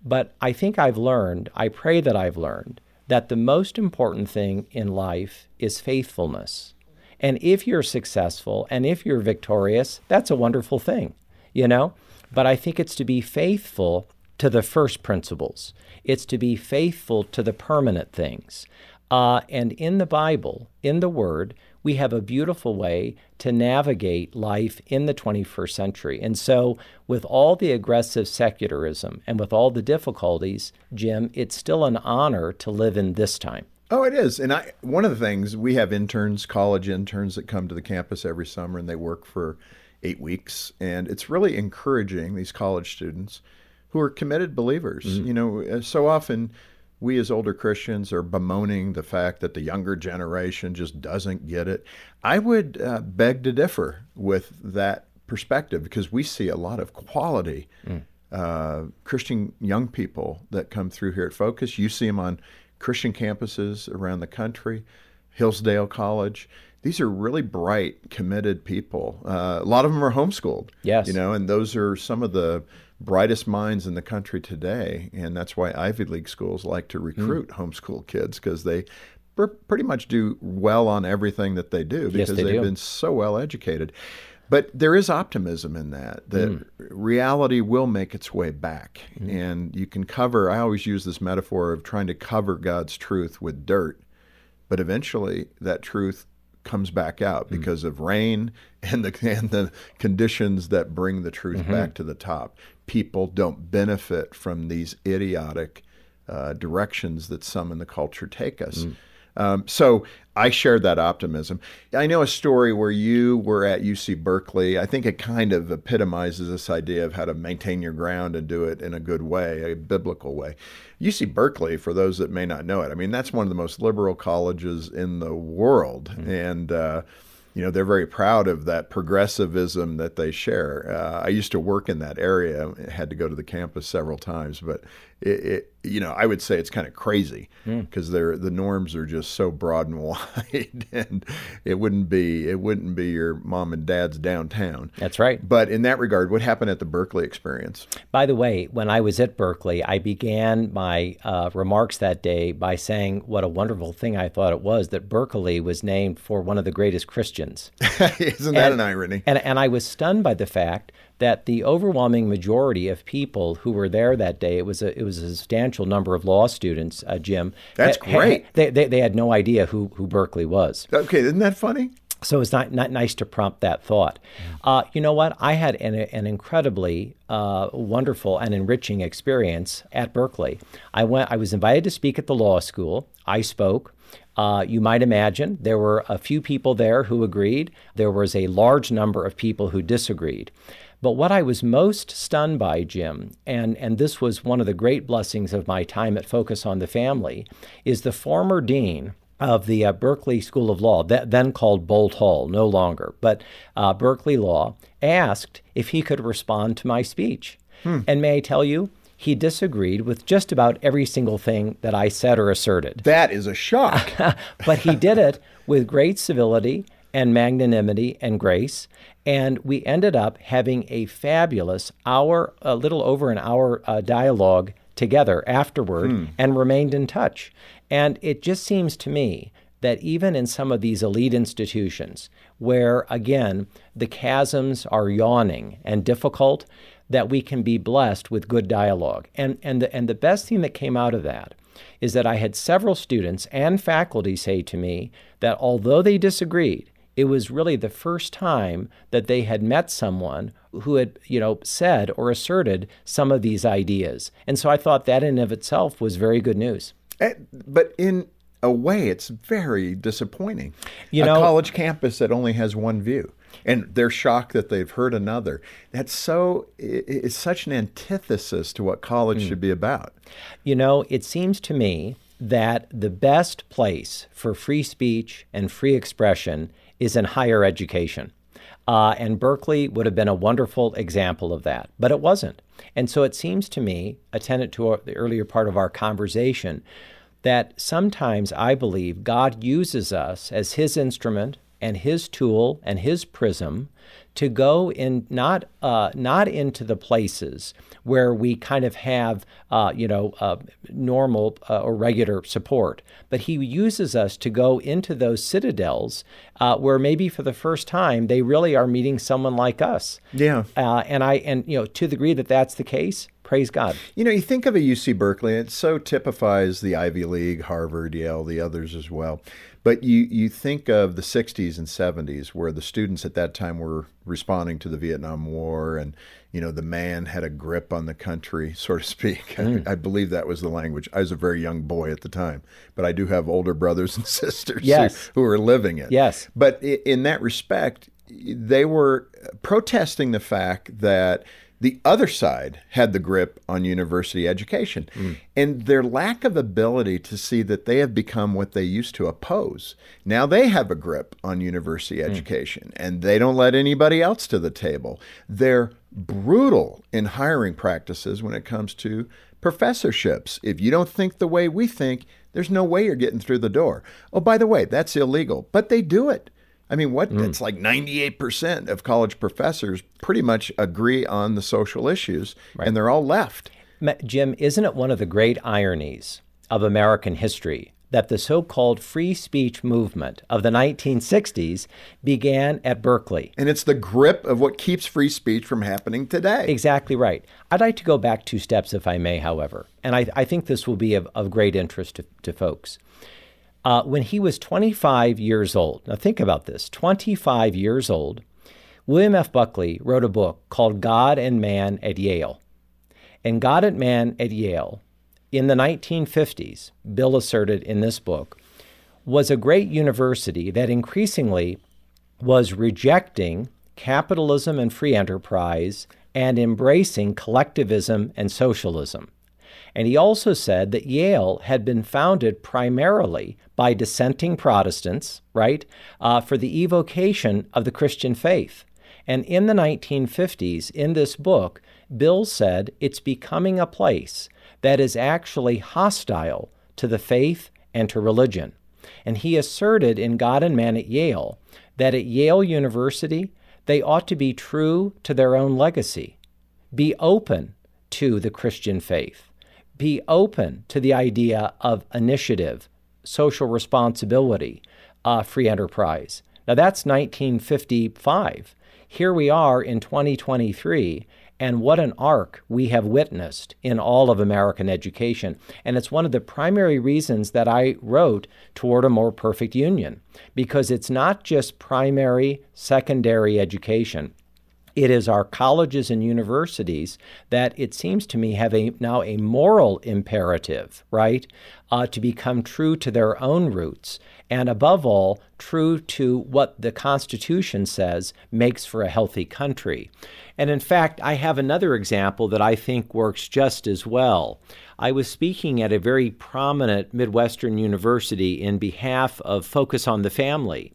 [SPEAKER 1] But I think I've learned, I pray that I've learned, that the most important thing in life is faithfulness. And if you're successful and if you're victorious, that's a wonderful thing, you know? But I think it's to be faithful to the first principles, it's to be faithful to the permanent things. Uh, and in the Bible, in the Word, we have a beautiful way to navigate life in the 21st century. And so, with all the aggressive secularism and with all the difficulties, Jim, it's still an honor to live in this time.
[SPEAKER 2] Oh, it is. And I one of the things we have interns, college interns that come to the campus every summer and they work for 8 weeks and it's really encouraging these college students who are committed believers. Mm-hmm. You know, uh, so often we as older Christians are bemoaning the fact that the younger generation just doesn't get it. I would uh, beg to differ with that perspective because we see a lot of quality mm. uh, Christian young people that come through here at Focus. You see them on Christian campuses around the country, Hillsdale College. These are really bright, committed people. Uh, a lot of them are homeschooled.
[SPEAKER 1] Yes.
[SPEAKER 2] You know, and those are some of the brightest minds in the country today. And that's why Ivy League schools like to recruit mm. homeschool kids because they pretty much do well on everything that they do because
[SPEAKER 1] yes, they
[SPEAKER 2] have
[SPEAKER 1] do.
[SPEAKER 2] been so well educated. But there is optimism in that, that mm. reality will make its way back. Mm. And you can cover, I always use this metaphor of trying to cover God's truth with dirt, but eventually that truth comes back out mm. because of rain and the, and the conditions that bring the truth mm-hmm. back to the top. People don't benefit from these idiotic uh, directions that some in the culture take us. Mm. Um, so I shared that optimism. I know a story where you were at UC Berkeley. I think it kind of epitomizes this idea of how to maintain your ground and do it in a good way, a biblical way. UC Berkeley, for those that may not know it, I mean, that's one of the most liberal colleges in the world. Mm-hmm. And, uh, you know, they're very proud of that progressivism that they share. Uh, I used to work in that area, had to go to the campus several times, but it, it you know, I would say it's kind of crazy because mm. the norms are just so broad and wide, and it wouldn't be it wouldn't be your mom and dad's downtown.
[SPEAKER 1] That's right.
[SPEAKER 2] But in that regard, what happened at the Berkeley experience?
[SPEAKER 1] By the way, when I was at Berkeley, I began my uh, remarks that day by saying what a wonderful thing I thought it was that Berkeley was named for one of the greatest Christians.
[SPEAKER 2] Isn't that an irony?
[SPEAKER 1] And and I was stunned by the fact that the overwhelming majority of people who were there that day, it was a, it was a substantial number of law students, uh, Jim.
[SPEAKER 2] That's great.
[SPEAKER 1] they, they, they had no idea who, who Berkeley was.
[SPEAKER 2] Okay, isn't that funny?
[SPEAKER 1] So it's not, not nice to prompt that thought. Uh, you know what? I had an, an incredibly uh, wonderful and enriching experience at Berkeley. I went. I was invited to speak at the law school. I spoke. Uh, you might imagine there were a few people there who agreed. There was a large number of people who disagreed. But what I was most stunned by, Jim, and, and this was one of the great blessings of my time at Focus on the Family, is the former dean of the uh, Berkeley School of Law, that, then called Boalt Hall, no longer, but uh, Berkeley Law, asked if he could respond to my speech. Hmm. And may I tell you, he disagreed with just about every single thing that I said or asserted.
[SPEAKER 2] That is a shock.
[SPEAKER 1] but he did it with great civility and magnanimity and grace. And we ended up having a fabulous hour, a little over an hour uh, dialogue together afterward hmm. and remained in touch. And it just seems to me that even in some of these elite institutions, where again, the chasms are yawning and difficult, that we can be blessed with good dialogue. And, and, the, and the best thing that came out of that is that I had several students and faculty say to me that although they disagreed, it was really the first time that they had met someone who had, you know, said or asserted some of these ideas. And so I thought that in and of itself was very good news.
[SPEAKER 2] Eh, but in a way, it's very disappointing. You know, a college campus that only has one view, and they're shocked that they've heard another. That's so. It's such an antithesis to what college mm. should be about.
[SPEAKER 1] You know, it seems to me that the best place for free speech and free expression is in higher education. Uh, and Berkeley would have been a wonderful example of that, but it wasn't. And so it seems to me, attendant to the earlier part of our conversation, that sometimes I believe God uses us as His instrument and His tool and His prism to go in not uh, not into the places where we kind of have uh, you know uh, normal uh, or regular support, but he uses us to go into those citadels uh, where maybe for the first time they really are meeting someone like us.
[SPEAKER 2] Yeah,
[SPEAKER 1] uh, and I and you know to the degree that that's the case, praise God.
[SPEAKER 2] You know, you think of a UC Berkeley, it so typifies the Ivy League, Harvard, Yale, the others as well. But you, you think of the 60s and 70s where the students at that time were responding to the Vietnam War and, you know, the man had a grip on the country, so to speak. Mm. I, I, believe that was the language. I was a very young boy at the time, but I do have older brothers and sisters
[SPEAKER 1] yes.
[SPEAKER 2] who, who are living it.
[SPEAKER 1] Yes.
[SPEAKER 2] But in that respect, they were protesting the fact that – the other side had the grip on university education. Mm. And their lack of ability to see that they have become what they used to oppose. Now they have a grip on university mm. education and they don't let anybody else to the table. They're brutal in hiring practices when it comes to professorships. If you don't think the way we think, there's no way you're getting through the door. Oh, by the way, that's illegal, but they do it. I mean, what? Mm. It's like 98% of college professors pretty much agree on the social issues, right. and they're all left.
[SPEAKER 1] Jim, isn't it one of the great ironies of American history that the so called free speech movement of the 1960s began at Berkeley?
[SPEAKER 2] And it's the grip of what keeps free speech from happening today.
[SPEAKER 1] Exactly right. I'd like to go back two steps, if I may, however, and I, I think this will be of, of great interest to, to folks. Uh, when he was 25 years old, now think about this 25 years old, William F. Buckley wrote a book called God and Man at Yale. And God and Man at Yale, in the 1950s, Bill asserted in this book, was a great university that increasingly was rejecting capitalism and free enterprise and embracing collectivism and socialism. And he also said that Yale had been founded primarily by dissenting Protestants, right, uh, for the evocation of the Christian faith. And in the 1950s, in this book, Bill said it's becoming a place that is actually hostile to the faith and to religion. And he asserted in God and Man at Yale that at Yale University, they ought to be true to their own legacy, be open to the Christian faith, be open to the idea of initiative, social responsibility, uh, free enterprise. Now, that's 1955. Here we are in 2023, And what an arc we have witnessed in all of American education. And it's one of the primary reasons that I wrote Toward a More Perfect Union, because it's not just primary, secondary education. It is our colleges and universities that it seems to me have a now a moral imperative, right, uh, to become true to their own roots, and above all, true to what the Constitution says makes for a healthy country. And in fact, I have another example that I think works just as well. I was speaking at a very prominent Midwestern university in behalf of Focus on the Family.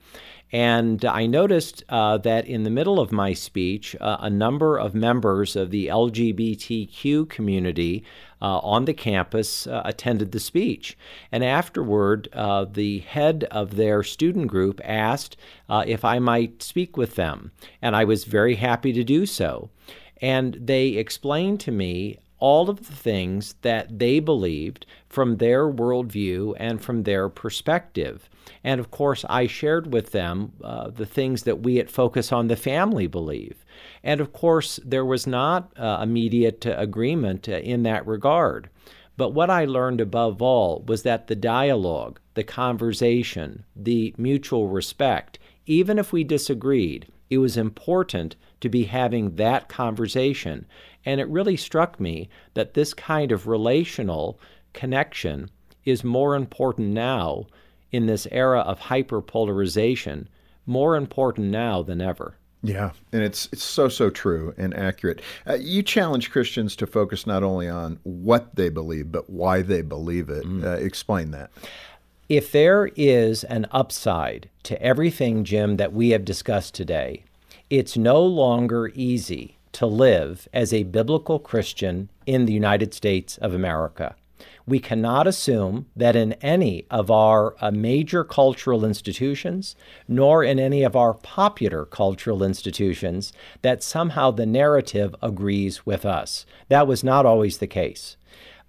[SPEAKER 1] And I noticed uh, that in the middle of my speech, uh, a number of members of the LGBTQ community uh, on the campus uh, attended the speech. And afterward, uh, the head of their student group asked uh, if I might speak with them. And I was very happy to do so. And they explained to me all of the things that they believed from their worldview and from their perspective. And of course, I shared with them uh, the things that we at Focus on the Family believe. And of course, there was not uh, immediate agreement uh, in that regard. But what I learned above all was that the dialogue, the conversation, the mutual respect, even if we disagreed, it was important to be having that conversation. And it really struck me that this kind of relational connection is more important now in this era of hyperpolarization more important now than ever.
[SPEAKER 2] Yeah, and it's it's so so true and accurate. Uh, you challenge Christians to focus not only on what they believe but why they believe it. Mm. Uh, explain that.
[SPEAKER 1] If there is an upside to everything, Jim, that we have discussed today, it's no longer easy to live as a biblical Christian in the United States of America we cannot assume that in any of our uh, major cultural institutions, nor in any of our popular cultural institutions, that somehow the narrative agrees with us. That was not always the case.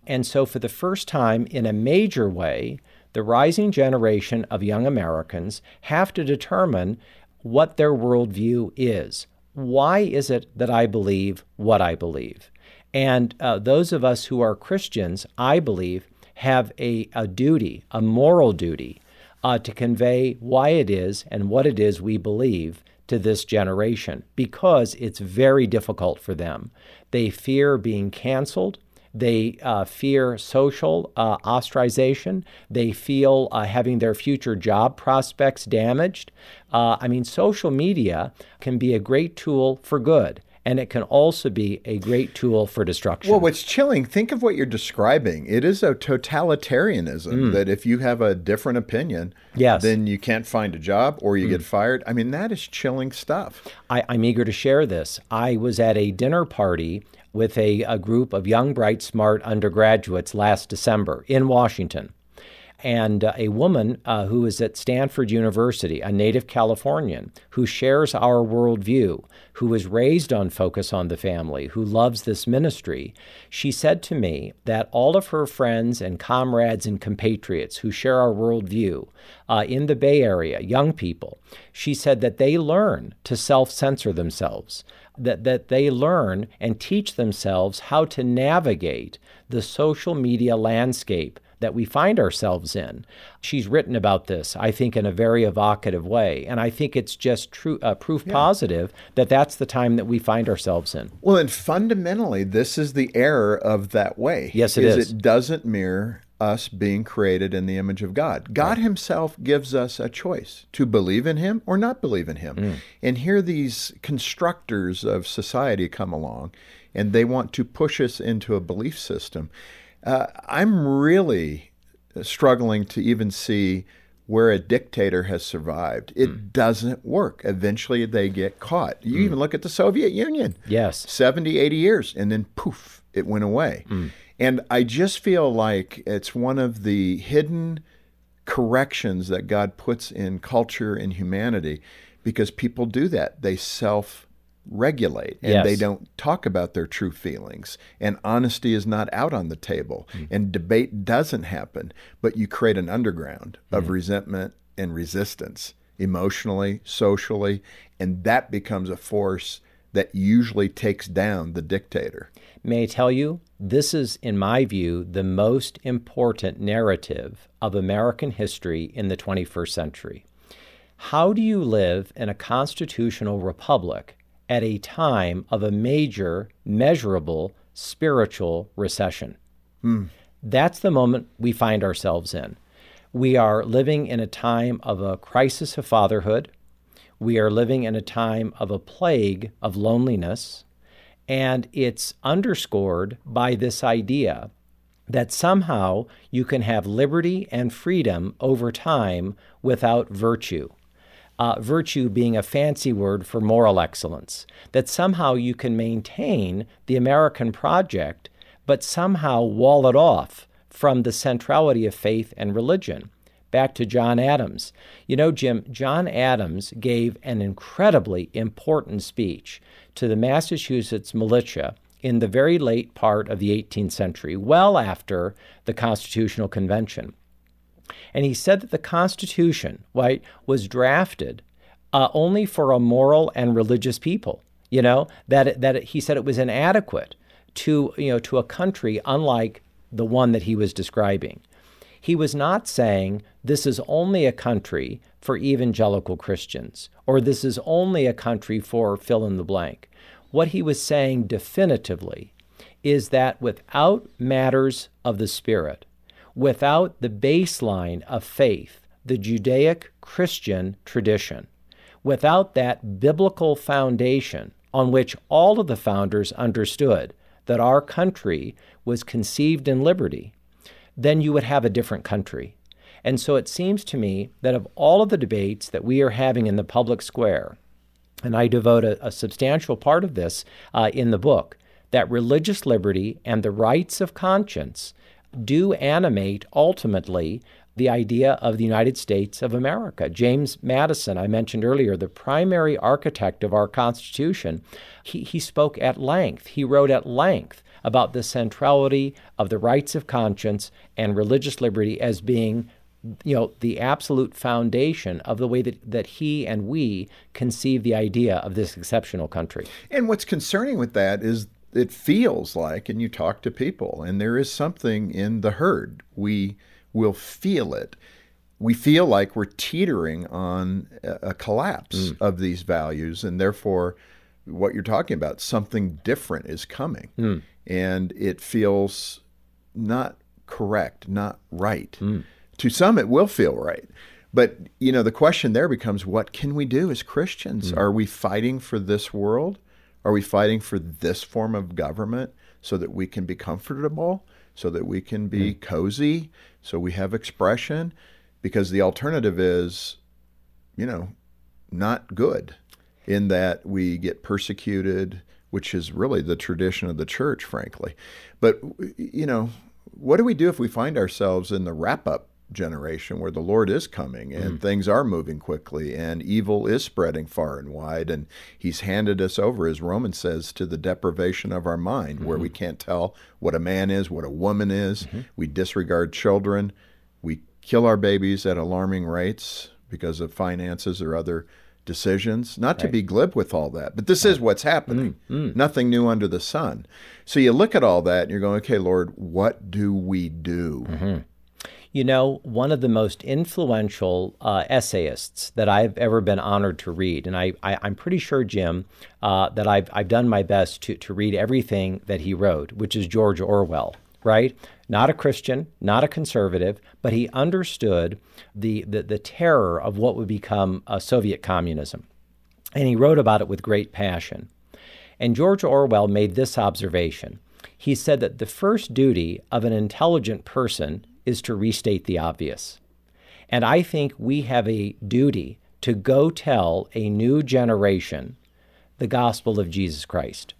[SPEAKER 1] And so, for the first time in a major way, the rising generation of young Americans have to determine what their worldview is. Why is it that I believe what I believe? And uh, those of us who are Christians, I believe, have a, a duty, a moral duty, uh, to convey why it is and what it is we believe to this generation because it's very difficult for them. They fear being canceled. They uh, fear social uh, ostracization. They feel uh, having their future job prospects damaged. Uh, I mean, social media can be a great tool for good and it can also be a great tool for destruction.
[SPEAKER 2] Well, what's chilling, think of what you're describing. It is a totalitarianism mm. that if you have a different opinion, yes. then you can't find a job or you mm. get fired. I mean, that is chilling stuff.
[SPEAKER 1] I, I'm eager to share this. I was at a dinner party with a, a group of young, bright, smart undergraduates last December in Washington and uh, a woman uh, who is at Stanford University, a native Californian, who shares our worldview, who was raised on Focus on the Family, who loves this ministry, she said to me that all of her friends and comrades and compatriots who share our worldview uh, in the Bay Area, young people, she said that they learn to self censor themselves. That, that they learn and teach themselves how to navigate the social media landscape that we find ourselves in. She's written about this, I think, in a very evocative way. And I think it's just true, uh, proof yeah. positive that that's the time that we find ourselves in.
[SPEAKER 2] Well, and fundamentally, this is the error of that way.
[SPEAKER 1] Yes, it is.
[SPEAKER 2] is. It doesn't mirror us being created in the image of God. God right. Himself gives us a choice to believe in Him or not believe in Him. Mm. And here these constructors of society come along and they want to push us into a belief system. Uh, I'm really struggling to even see where a dictator has survived. It mm. doesn't work. Eventually they get caught. You mm. even look at the Soviet Union.
[SPEAKER 1] Yes.
[SPEAKER 2] 70, 80 years, and then poof, it went away. Mm. And I just feel like it's one of the hidden corrections that God puts in culture and humanity because people do that. They self regulate and yes. they don't talk about their true feelings and honesty is not out on the table mm. and debate doesn't happen but you create an underground of mm. resentment and resistance emotionally socially and that becomes a force that usually takes down the dictator.
[SPEAKER 1] May I tell you, this is, in my view, the most important narrative of American history in the 21st century. How do you live in a constitutional republic at a time of a major, measurable spiritual recession?
[SPEAKER 2] Mm.
[SPEAKER 1] That's the moment we find ourselves in. We are living in a time of a crisis of fatherhood. We are living in a time of a plague of loneliness. And it's underscored by this idea that somehow you can have liberty and freedom over time without virtue. Uh, virtue being a fancy word for moral excellence, that somehow you can maintain the American project, but somehow wall it off from the centrality of faith and religion. Back to John Adams. You know, Jim, John Adams gave an incredibly important speech to the Massachusetts militia in the very late part of the 18th century, well after the Constitutional Convention. And he said that the Constitution, right, was drafted uh, only for a moral and religious people. You know that that he said it was inadequate to you know to a country unlike the one that he was describing. He was not saying this is only a country for evangelical Christians or this is only a country for fill in the blank. What he was saying definitively is that without matters of the Spirit, without the baseline of faith, the Judaic Christian tradition, without that biblical foundation on which all of the founders understood that our country was conceived in liberty, then you would have a different country. And so it seems to me that of all of the debates that we are having in the public square, and I devote a, a substantial part of this uh, in the book, that religious liberty and the rights of conscience do animate ultimately the idea of the United States of America. James Madison, I mentioned earlier, the primary architect of our Constitution, he, he spoke at length, he wrote at length about the centrality of the rights of conscience and religious liberty as being you know the absolute foundation of the way that, that he and we conceive the idea of this exceptional country
[SPEAKER 2] and what's concerning with that is it feels like and you talk to people and there is something in the herd we will feel it we feel like we're teetering on a collapse mm. of these values and therefore what you're talking about something different is coming mm. and it feels not correct not right mm. to some it will feel right but you know the question there becomes what can we do as christians mm. are we fighting for this world are we fighting for this form of government so that we can be comfortable so that we can be mm. cozy so we have expression because the alternative is, you know, not good in that we get persecuted, which is really the tradition of the church, frankly. But, you know, what do we do if we find ourselves in the rapture generation where the Lord is coming and mm. things are moving quickly and evil is spreading far and wide. And He's handed us over, as Romans says, to the deprivation of our mind, mm-hmm. where we mm-hmm. can't tell what a man is, what a woman is. Mm-hmm. We disregard children. We kill our babies at alarming rates because of finances or other decisions. Not right. to be glib with all that, but this right. is what's happening. Mm-hmm. Nothing new under the sun. So you look at all that and you're going, okay, Lord, what do we do?
[SPEAKER 1] Mm-hmm. You know, one of the most influential uh, essayists that I've ever been honored to read, and I, I, am pretty sure, Jim, uh, that I've, I've done my best to, to read everything that he wrote, which is George Orwell, right? Not a Christian, not a conservative, but he understood the, the, the terror of what would become a Soviet communism. And he wrote about it with great passion. And George Orwell made this observation. He said that the first duty of an intelligent person is to restate the obvious. And I think we have a duty to go tell a new generation the gospel of Jesus Christ.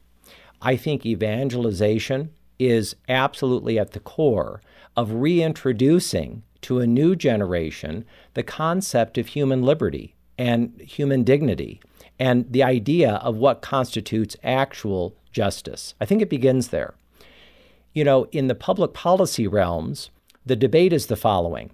[SPEAKER 1] I think evangelization is absolutely at the core of reintroducing to a new generation the concept of human liberty and human dignity and the idea of what constitutes actual justice. I think it begins there. You know, in the public policy realms, the debate is the following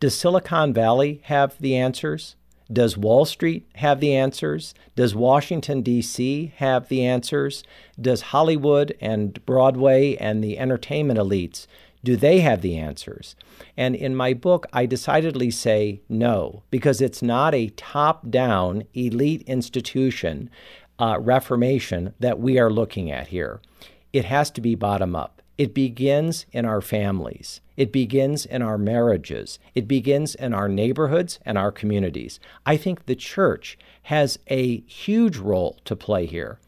[SPEAKER 1] Does Silicon Valley have the answers? Does Wall Street have the answers? Does Washington, D.C. have the answers? Does Hollywood and Broadway and the entertainment elites, do they have the answers? And in my book, I decidedly say no, because it's not a top down elite institution uh, reformation that we are looking at here. It has to be bottom up. It begins in our families. It begins in our marriages. It begins in our neighborhoods and our communities. I think the church has a huge role to play here.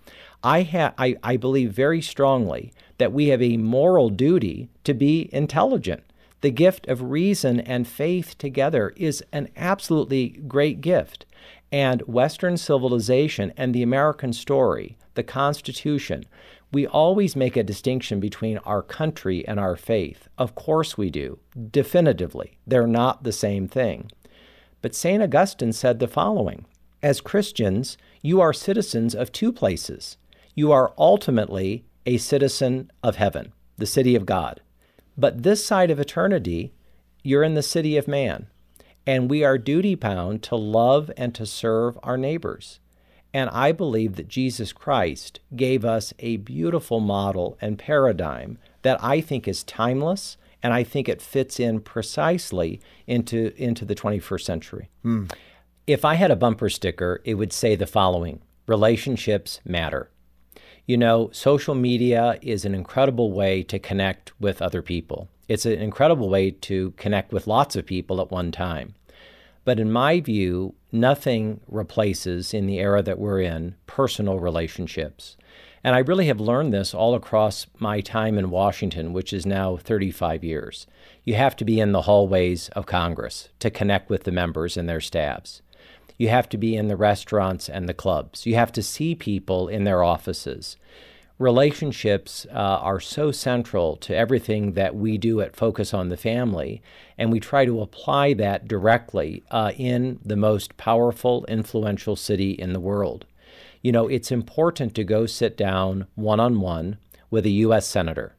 [SPEAKER 1] I, ha- I, I believe very strongly that we have a moral duty to be intelligent. The gift of reason and faith together is an absolutely great gift. And Western civilization and the American story, the Constitution, we always make a distinction between our country and our faith. Of course we do, definitively. They're not the same thing. But St. Augustine said the following As Christians, you are citizens of two places. You are ultimately a citizen of heaven, the city of God. But this side of eternity, you're in the city of man. And we are duty bound to love and to serve our neighbors. And I believe that Jesus Christ gave us a beautiful model and paradigm that I think is timeless and I think it fits in precisely into, into the 21st century. Hmm. If I had a bumper sticker, it would say the following relationships matter. You know, social media is an incredible way to connect with other people. It's an incredible way to connect with lots of people at one time. But in my view, nothing replaces, in the era that we're in, personal relationships. And I really have learned this all across my time in Washington, which is now 35 years. You have to be in the hallways of Congress to connect with the members and their staffs. You have to be in the restaurants and the clubs. You have to see people in their offices relationships uh, are so central to everything that we do at Focus on the Family, and we try to apply that directly uh, in the most powerful, influential city in the world. You know, it's important to go sit down one on one with a U.S. Senator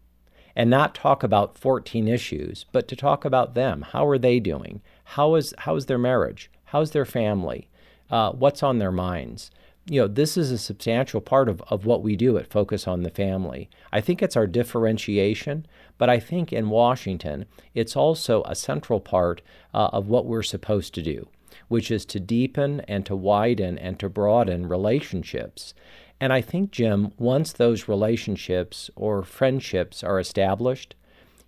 [SPEAKER 1] and not talk about 14 issues, but to talk about them. How are they doing? How is, how is their marriage? How's their family? Uh, what's on their minds? You know, this is a substantial part of, of what we do at Focus on the Family. I think it's our differentiation, but I think in Washington, it's also a central part uh, of what we're supposed to do, which is to deepen and to widen and to broaden relationships. And I think, Jim, once those relationships or friendships are established,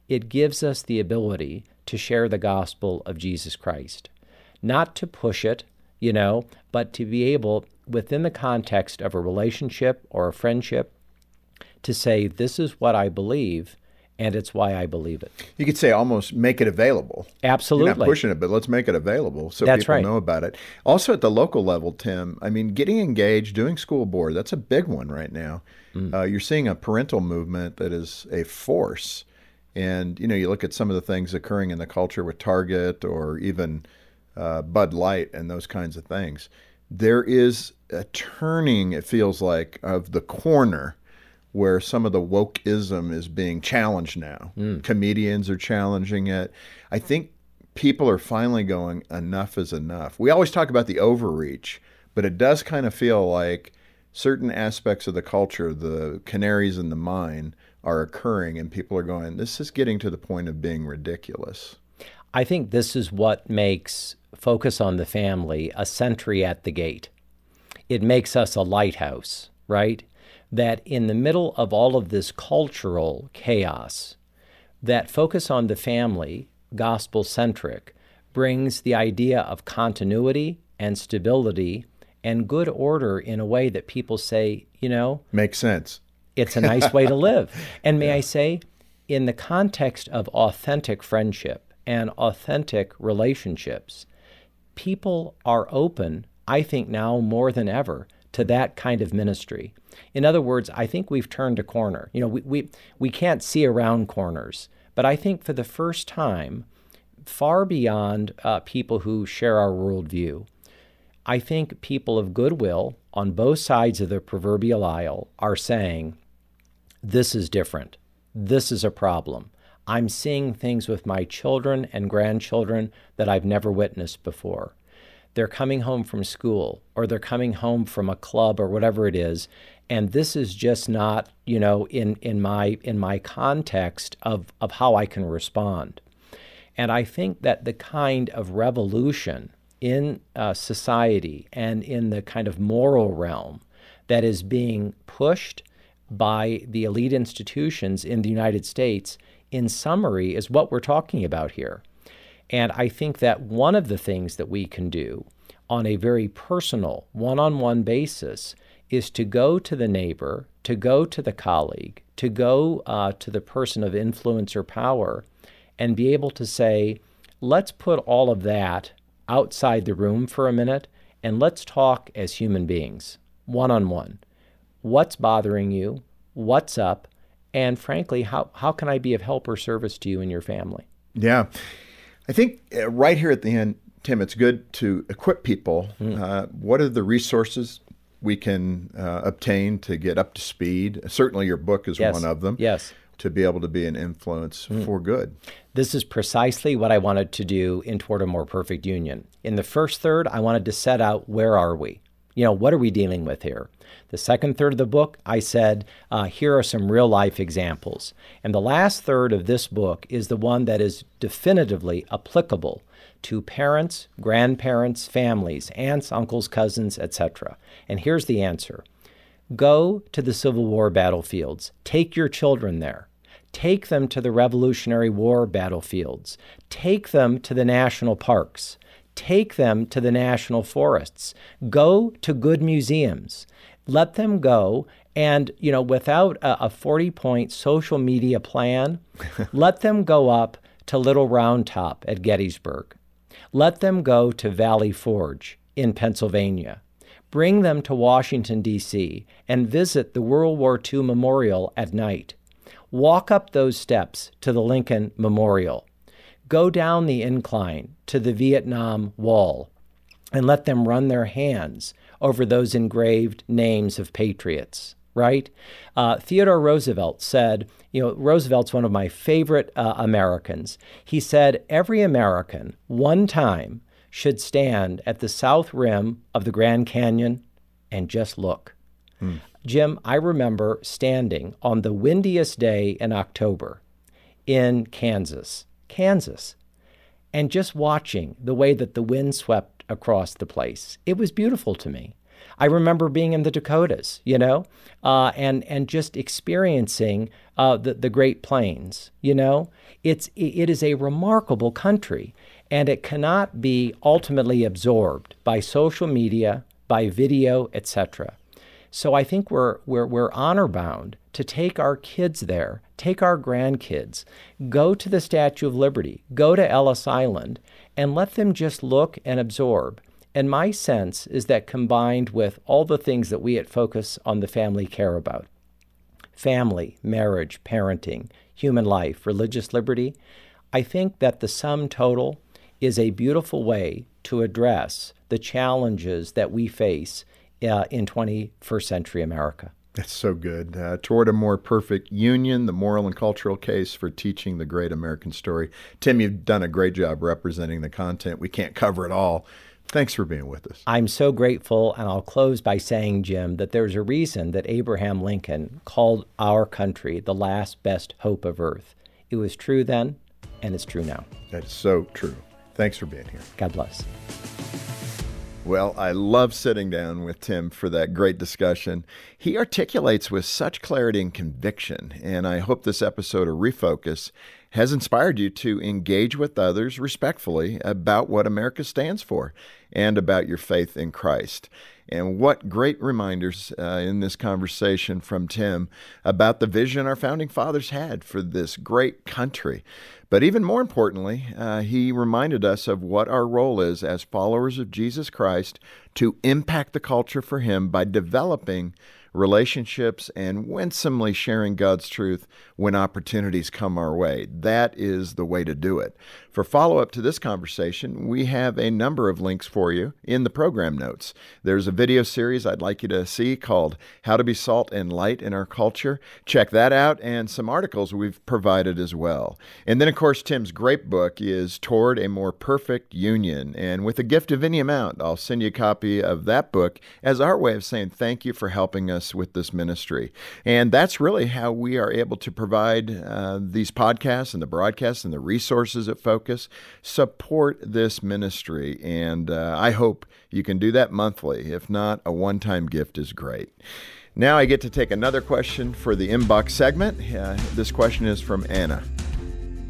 [SPEAKER 1] it gives us the ability to share the gospel of Jesus Christ. Not to push it, you know, but to be able within the context of a relationship or a friendship to say, this is what I believe and it's why I believe it.
[SPEAKER 2] You could say almost make it available.
[SPEAKER 1] Absolutely.
[SPEAKER 2] You're not pushing it, but let's make it available so
[SPEAKER 1] that's
[SPEAKER 2] people
[SPEAKER 1] right.
[SPEAKER 2] know about it. Also at the local level, Tim, I mean, getting engaged, doing school board, that's a big one right now. Mm. Uh, you're seeing a parental movement that is a force. And, you know, you look at some of the things occurring in the culture with Target or even uh, Bud Light and those kinds of things there is a turning, it feels like, of the corner where some of the wokeism is being challenged now. Mm. Comedians are challenging it. I think people are finally going, enough is enough. We always talk about the overreach, but it does kind of feel like certain aspects of the culture, the canaries in the mine, are occurring, and people are going, this is getting to the point of being ridiculous.
[SPEAKER 1] I think this is what makes Focus on the Family a sentry at the gate. It makes us a lighthouse, right? That in the middle of all of this cultural chaos, that Focus on the Family, gospel centric, brings the idea of continuity and stability and good order in a way that people say, you know,
[SPEAKER 2] makes sense.
[SPEAKER 1] It's a nice way to live. And may yeah. I say, in the context of authentic friendship, and authentic relationships. People are open, I think now more than ever, to that kind of ministry. In other words, I think we've turned a corner. You know, we, we, we can't see around corners, but I think for the first time, far beyond uh, people who share our worldview, I think people of goodwill on both sides of the proverbial aisle are saying, this is different. This is a problem. I'm seeing things with my children and grandchildren that I've never witnessed before. they're coming home from school or they're coming home from a club or whatever it is and this is just not you know in in my in my context of of how I can respond and I think that the kind of revolution in uh, society and in the kind of moral realm that is being pushed by the elite institutions in the United States, in summary, is what we're talking about here. And I think that one of the things that we can do on a very personal, one on one basis is to go to the neighbor, to go to the colleague, to go uh, to the person of influence or power, and be able to say, let's put all of that outside the room for a minute and let's talk as human beings, one on one. What's bothering you? What's up? And frankly, how, how can I be of help or service to you and your family?
[SPEAKER 2] Yeah. I think uh, right here at the end, Tim, it's good to equip people. Mm. Uh, what are the resources we can uh, obtain to get up to speed? Certainly, your book is
[SPEAKER 1] yes.
[SPEAKER 2] one of them.
[SPEAKER 1] Yes.
[SPEAKER 2] To be able to be an influence mm. for good.
[SPEAKER 1] This is precisely what I wanted to do in Toward a More Perfect Union. In the first third, I wanted to set out where are we? You know, what are we dealing with here? The second third of the book, I said, uh, here are some real life examples. And the last third of this book is the one that is definitively applicable to parents, grandparents, families, aunts, uncles, cousins, etc. And here's the answer Go to the Civil War battlefields, take your children there. Take them to the Revolutionary War battlefields. Take them to the national parks. Take them to the national forests. Go to good museums let them go. And you know without a, a 40 point social media plan let them go up to little round top at gettysburg. Let them go to valley forge in pennsylvania. Bring them to washington d.c and visit the world war ii memorial at night. Walk up those steps to the lincoln memorial. Go down the incline to the vietnam wall and let them run their hands over those engraved names of patriots, right? Uh, Theodore Roosevelt said, you know, Roosevelt's one of my favorite uh, Americans. He said, every American, one time, should stand at the south rim of the Grand Canyon and just look. Hmm. Jim, I remember standing on the windiest day in October in Kansas, Kansas, and just watching the way that the wind swept across the place. It was beautiful to me. I remember being in the Dakotas, you know, uh, and and just experiencing uh, the the Great Plains. You know, it's it is a remarkable country, and it cannot be ultimately absorbed by social media, by video, etc. So I think we're we're we're honor bound to take our kids there, take our grandkids, go to the Statue of Liberty, go to Ellis Island, and let them just look and absorb. And my sense is that combined with all the things that we at Focus on the Family care about family, marriage, parenting, human life, religious liberty I think that the sum total is a beautiful way to address the challenges that we face uh, in 21st century America.
[SPEAKER 2] That's so good. Uh, toward a more perfect union, the moral and cultural case for teaching the great American story. Tim, you've done a great job representing the content. We can't cover it all. Thanks for being with us.
[SPEAKER 1] I'm so grateful, and I'll close by saying, Jim, that there's a reason that Abraham Lincoln called our country the last best hope of earth. It was true then, and it's true now.
[SPEAKER 2] That's so true. Thanks for being here.
[SPEAKER 1] God bless.
[SPEAKER 2] Well, I love sitting down with Tim for that great discussion. He articulates with such clarity and conviction, and I hope this episode of Refocus has inspired you to engage with others respectfully about what America stands for and about your faith in Christ. And what great reminders uh, in this conversation from Tim about the vision our founding fathers had for this great country. But even more importantly, uh, he reminded us of what our role is as followers of Jesus Christ to impact the culture for him by developing relationships and winsomely sharing God's truth when opportunities come our way. That is the way to do it. For follow up to this conversation, we have a number of links for you in the program notes. There's a video series I'd like you to see called How to Be Salt and Light in Our Culture. Check that out and some articles we've provided as well. And then, of course, Tim's great book is Toward a More Perfect Union. And with a gift of any amount, I'll send you a copy of that book as our way of saying thank you for helping us with this ministry. And that's really how we are able to provide uh, these podcasts and the broadcasts and the resources at Focus support this ministry. And uh, I hope you can do that monthly. If not, a one time gift is great. Now I get to take another question for the inbox segment. Uh, this question is from Anna.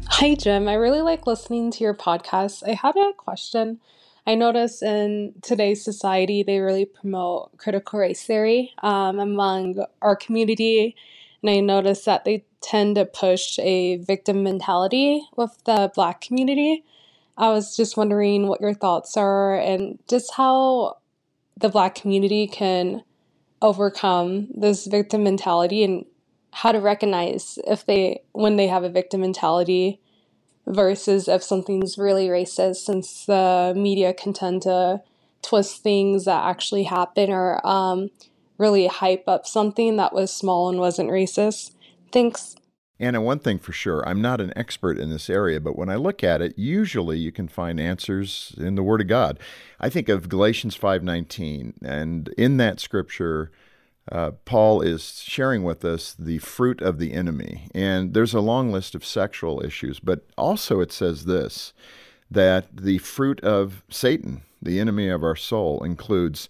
[SPEAKER 3] Hi, Jim. I really like listening to your podcast. I had a question. I notice in today's society, they really promote critical race theory um, among our community. And I notice that they tend to push a victim mentality with the Black community. I was just wondering what your thoughts are and just how the Black community can overcome this victim mentality and how to recognize if they when they have a victim mentality versus if something's really racist since the media can tend to twist things that actually happen or um, really hype up something that was small and wasn't racist thanks
[SPEAKER 2] Anna, one thing for sure, I'm not an expert in this area, but when I look at it, usually you can find answers in the Word of God. I think of Galatians 5:19, and in that scripture, uh, Paul is sharing with us the fruit of the enemy. And there's a long list of sexual issues, but also it says this that the fruit of Satan, the enemy of our soul, includes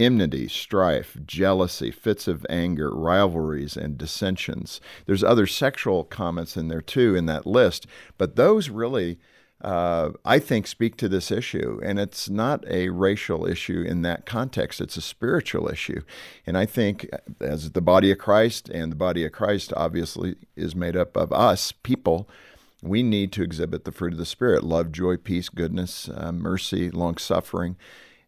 [SPEAKER 2] enmity, strife, jealousy, fits of anger, rivalries, and dissensions. There's other sexual comments in there too in that list, but those really uh, I think, speak to this issue. And it's not a racial issue in that context, it's a spiritual issue. And I think, as the body of Christ, and the body of Christ obviously is made up of us, people, we need to exhibit the fruit of the Spirit love, joy, peace, goodness, uh, mercy, long suffering.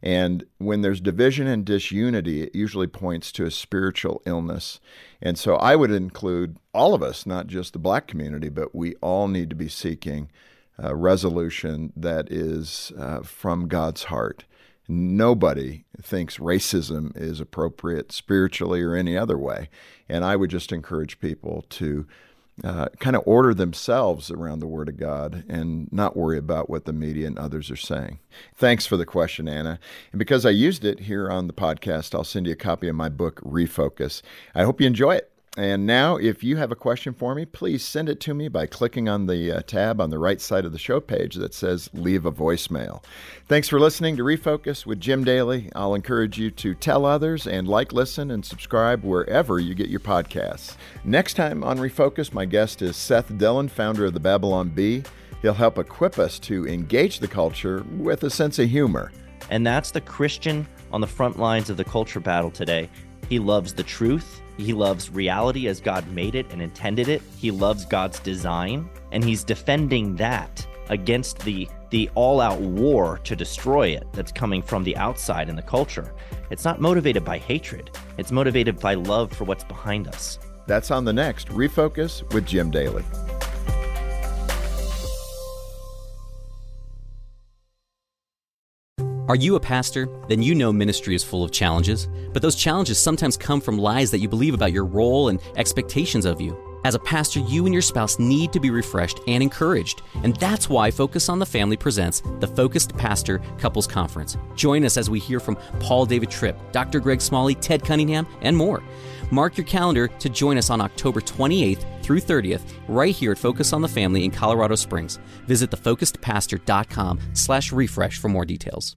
[SPEAKER 2] And when there's division and disunity, it usually points to a spiritual illness. And so I would include all of us, not just the black community, but we all need to be seeking uh, resolution that is uh, from God's heart. Nobody thinks racism is appropriate spiritually or any other way. And I would just encourage people to uh, kind of order themselves around the Word of God and not worry about what the media and others are saying. Thanks for the question, Anna. And because I used it here on the podcast, I'll send you a copy of my book, Refocus. I hope you enjoy it. And now, if you have a question for me, please send it to me by clicking on the uh, tab on the right side of the show page that says Leave a Voicemail. Thanks for listening to Refocus with Jim Daly. I'll encourage you to tell others and like, listen, and subscribe wherever you get your podcasts. Next time on Refocus, my guest is Seth Dillon, founder of the Babylon Bee. He'll help equip us to engage the culture with a sense of humor.
[SPEAKER 4] And that's the Christian on the front lines of the culture battle today. He loves the truth he loves reality as God made it and intended it. He loves God's design, and he's defending that against the the all-out war to destroy it that's coming from the outside in the culture. It's not motivated by hatred. It's motivated by love for what's behind us.
[SPEAKER 2] That's on the next Refocus with Jim Daly.
[SPEAKER 5] Are you a pastor? Then you know ministry is full of challenges, but those challenges sometimes come from lies that you believe about your role and expectations of you. As a pastor, you and your spouse need to be refreshed and encouraged, and that's why Focus on the Family presents the Focused Pastor Couples Conference. Join us as we hear from Paul David Tripp, Dr. Greg Smalley, Ted Cunningham, and more. Mark your calendar to join us on October 28th through 30th right here at Focus on the Family in Colorado Springs. Visit thefocusedpastor.com slash refresh for more details.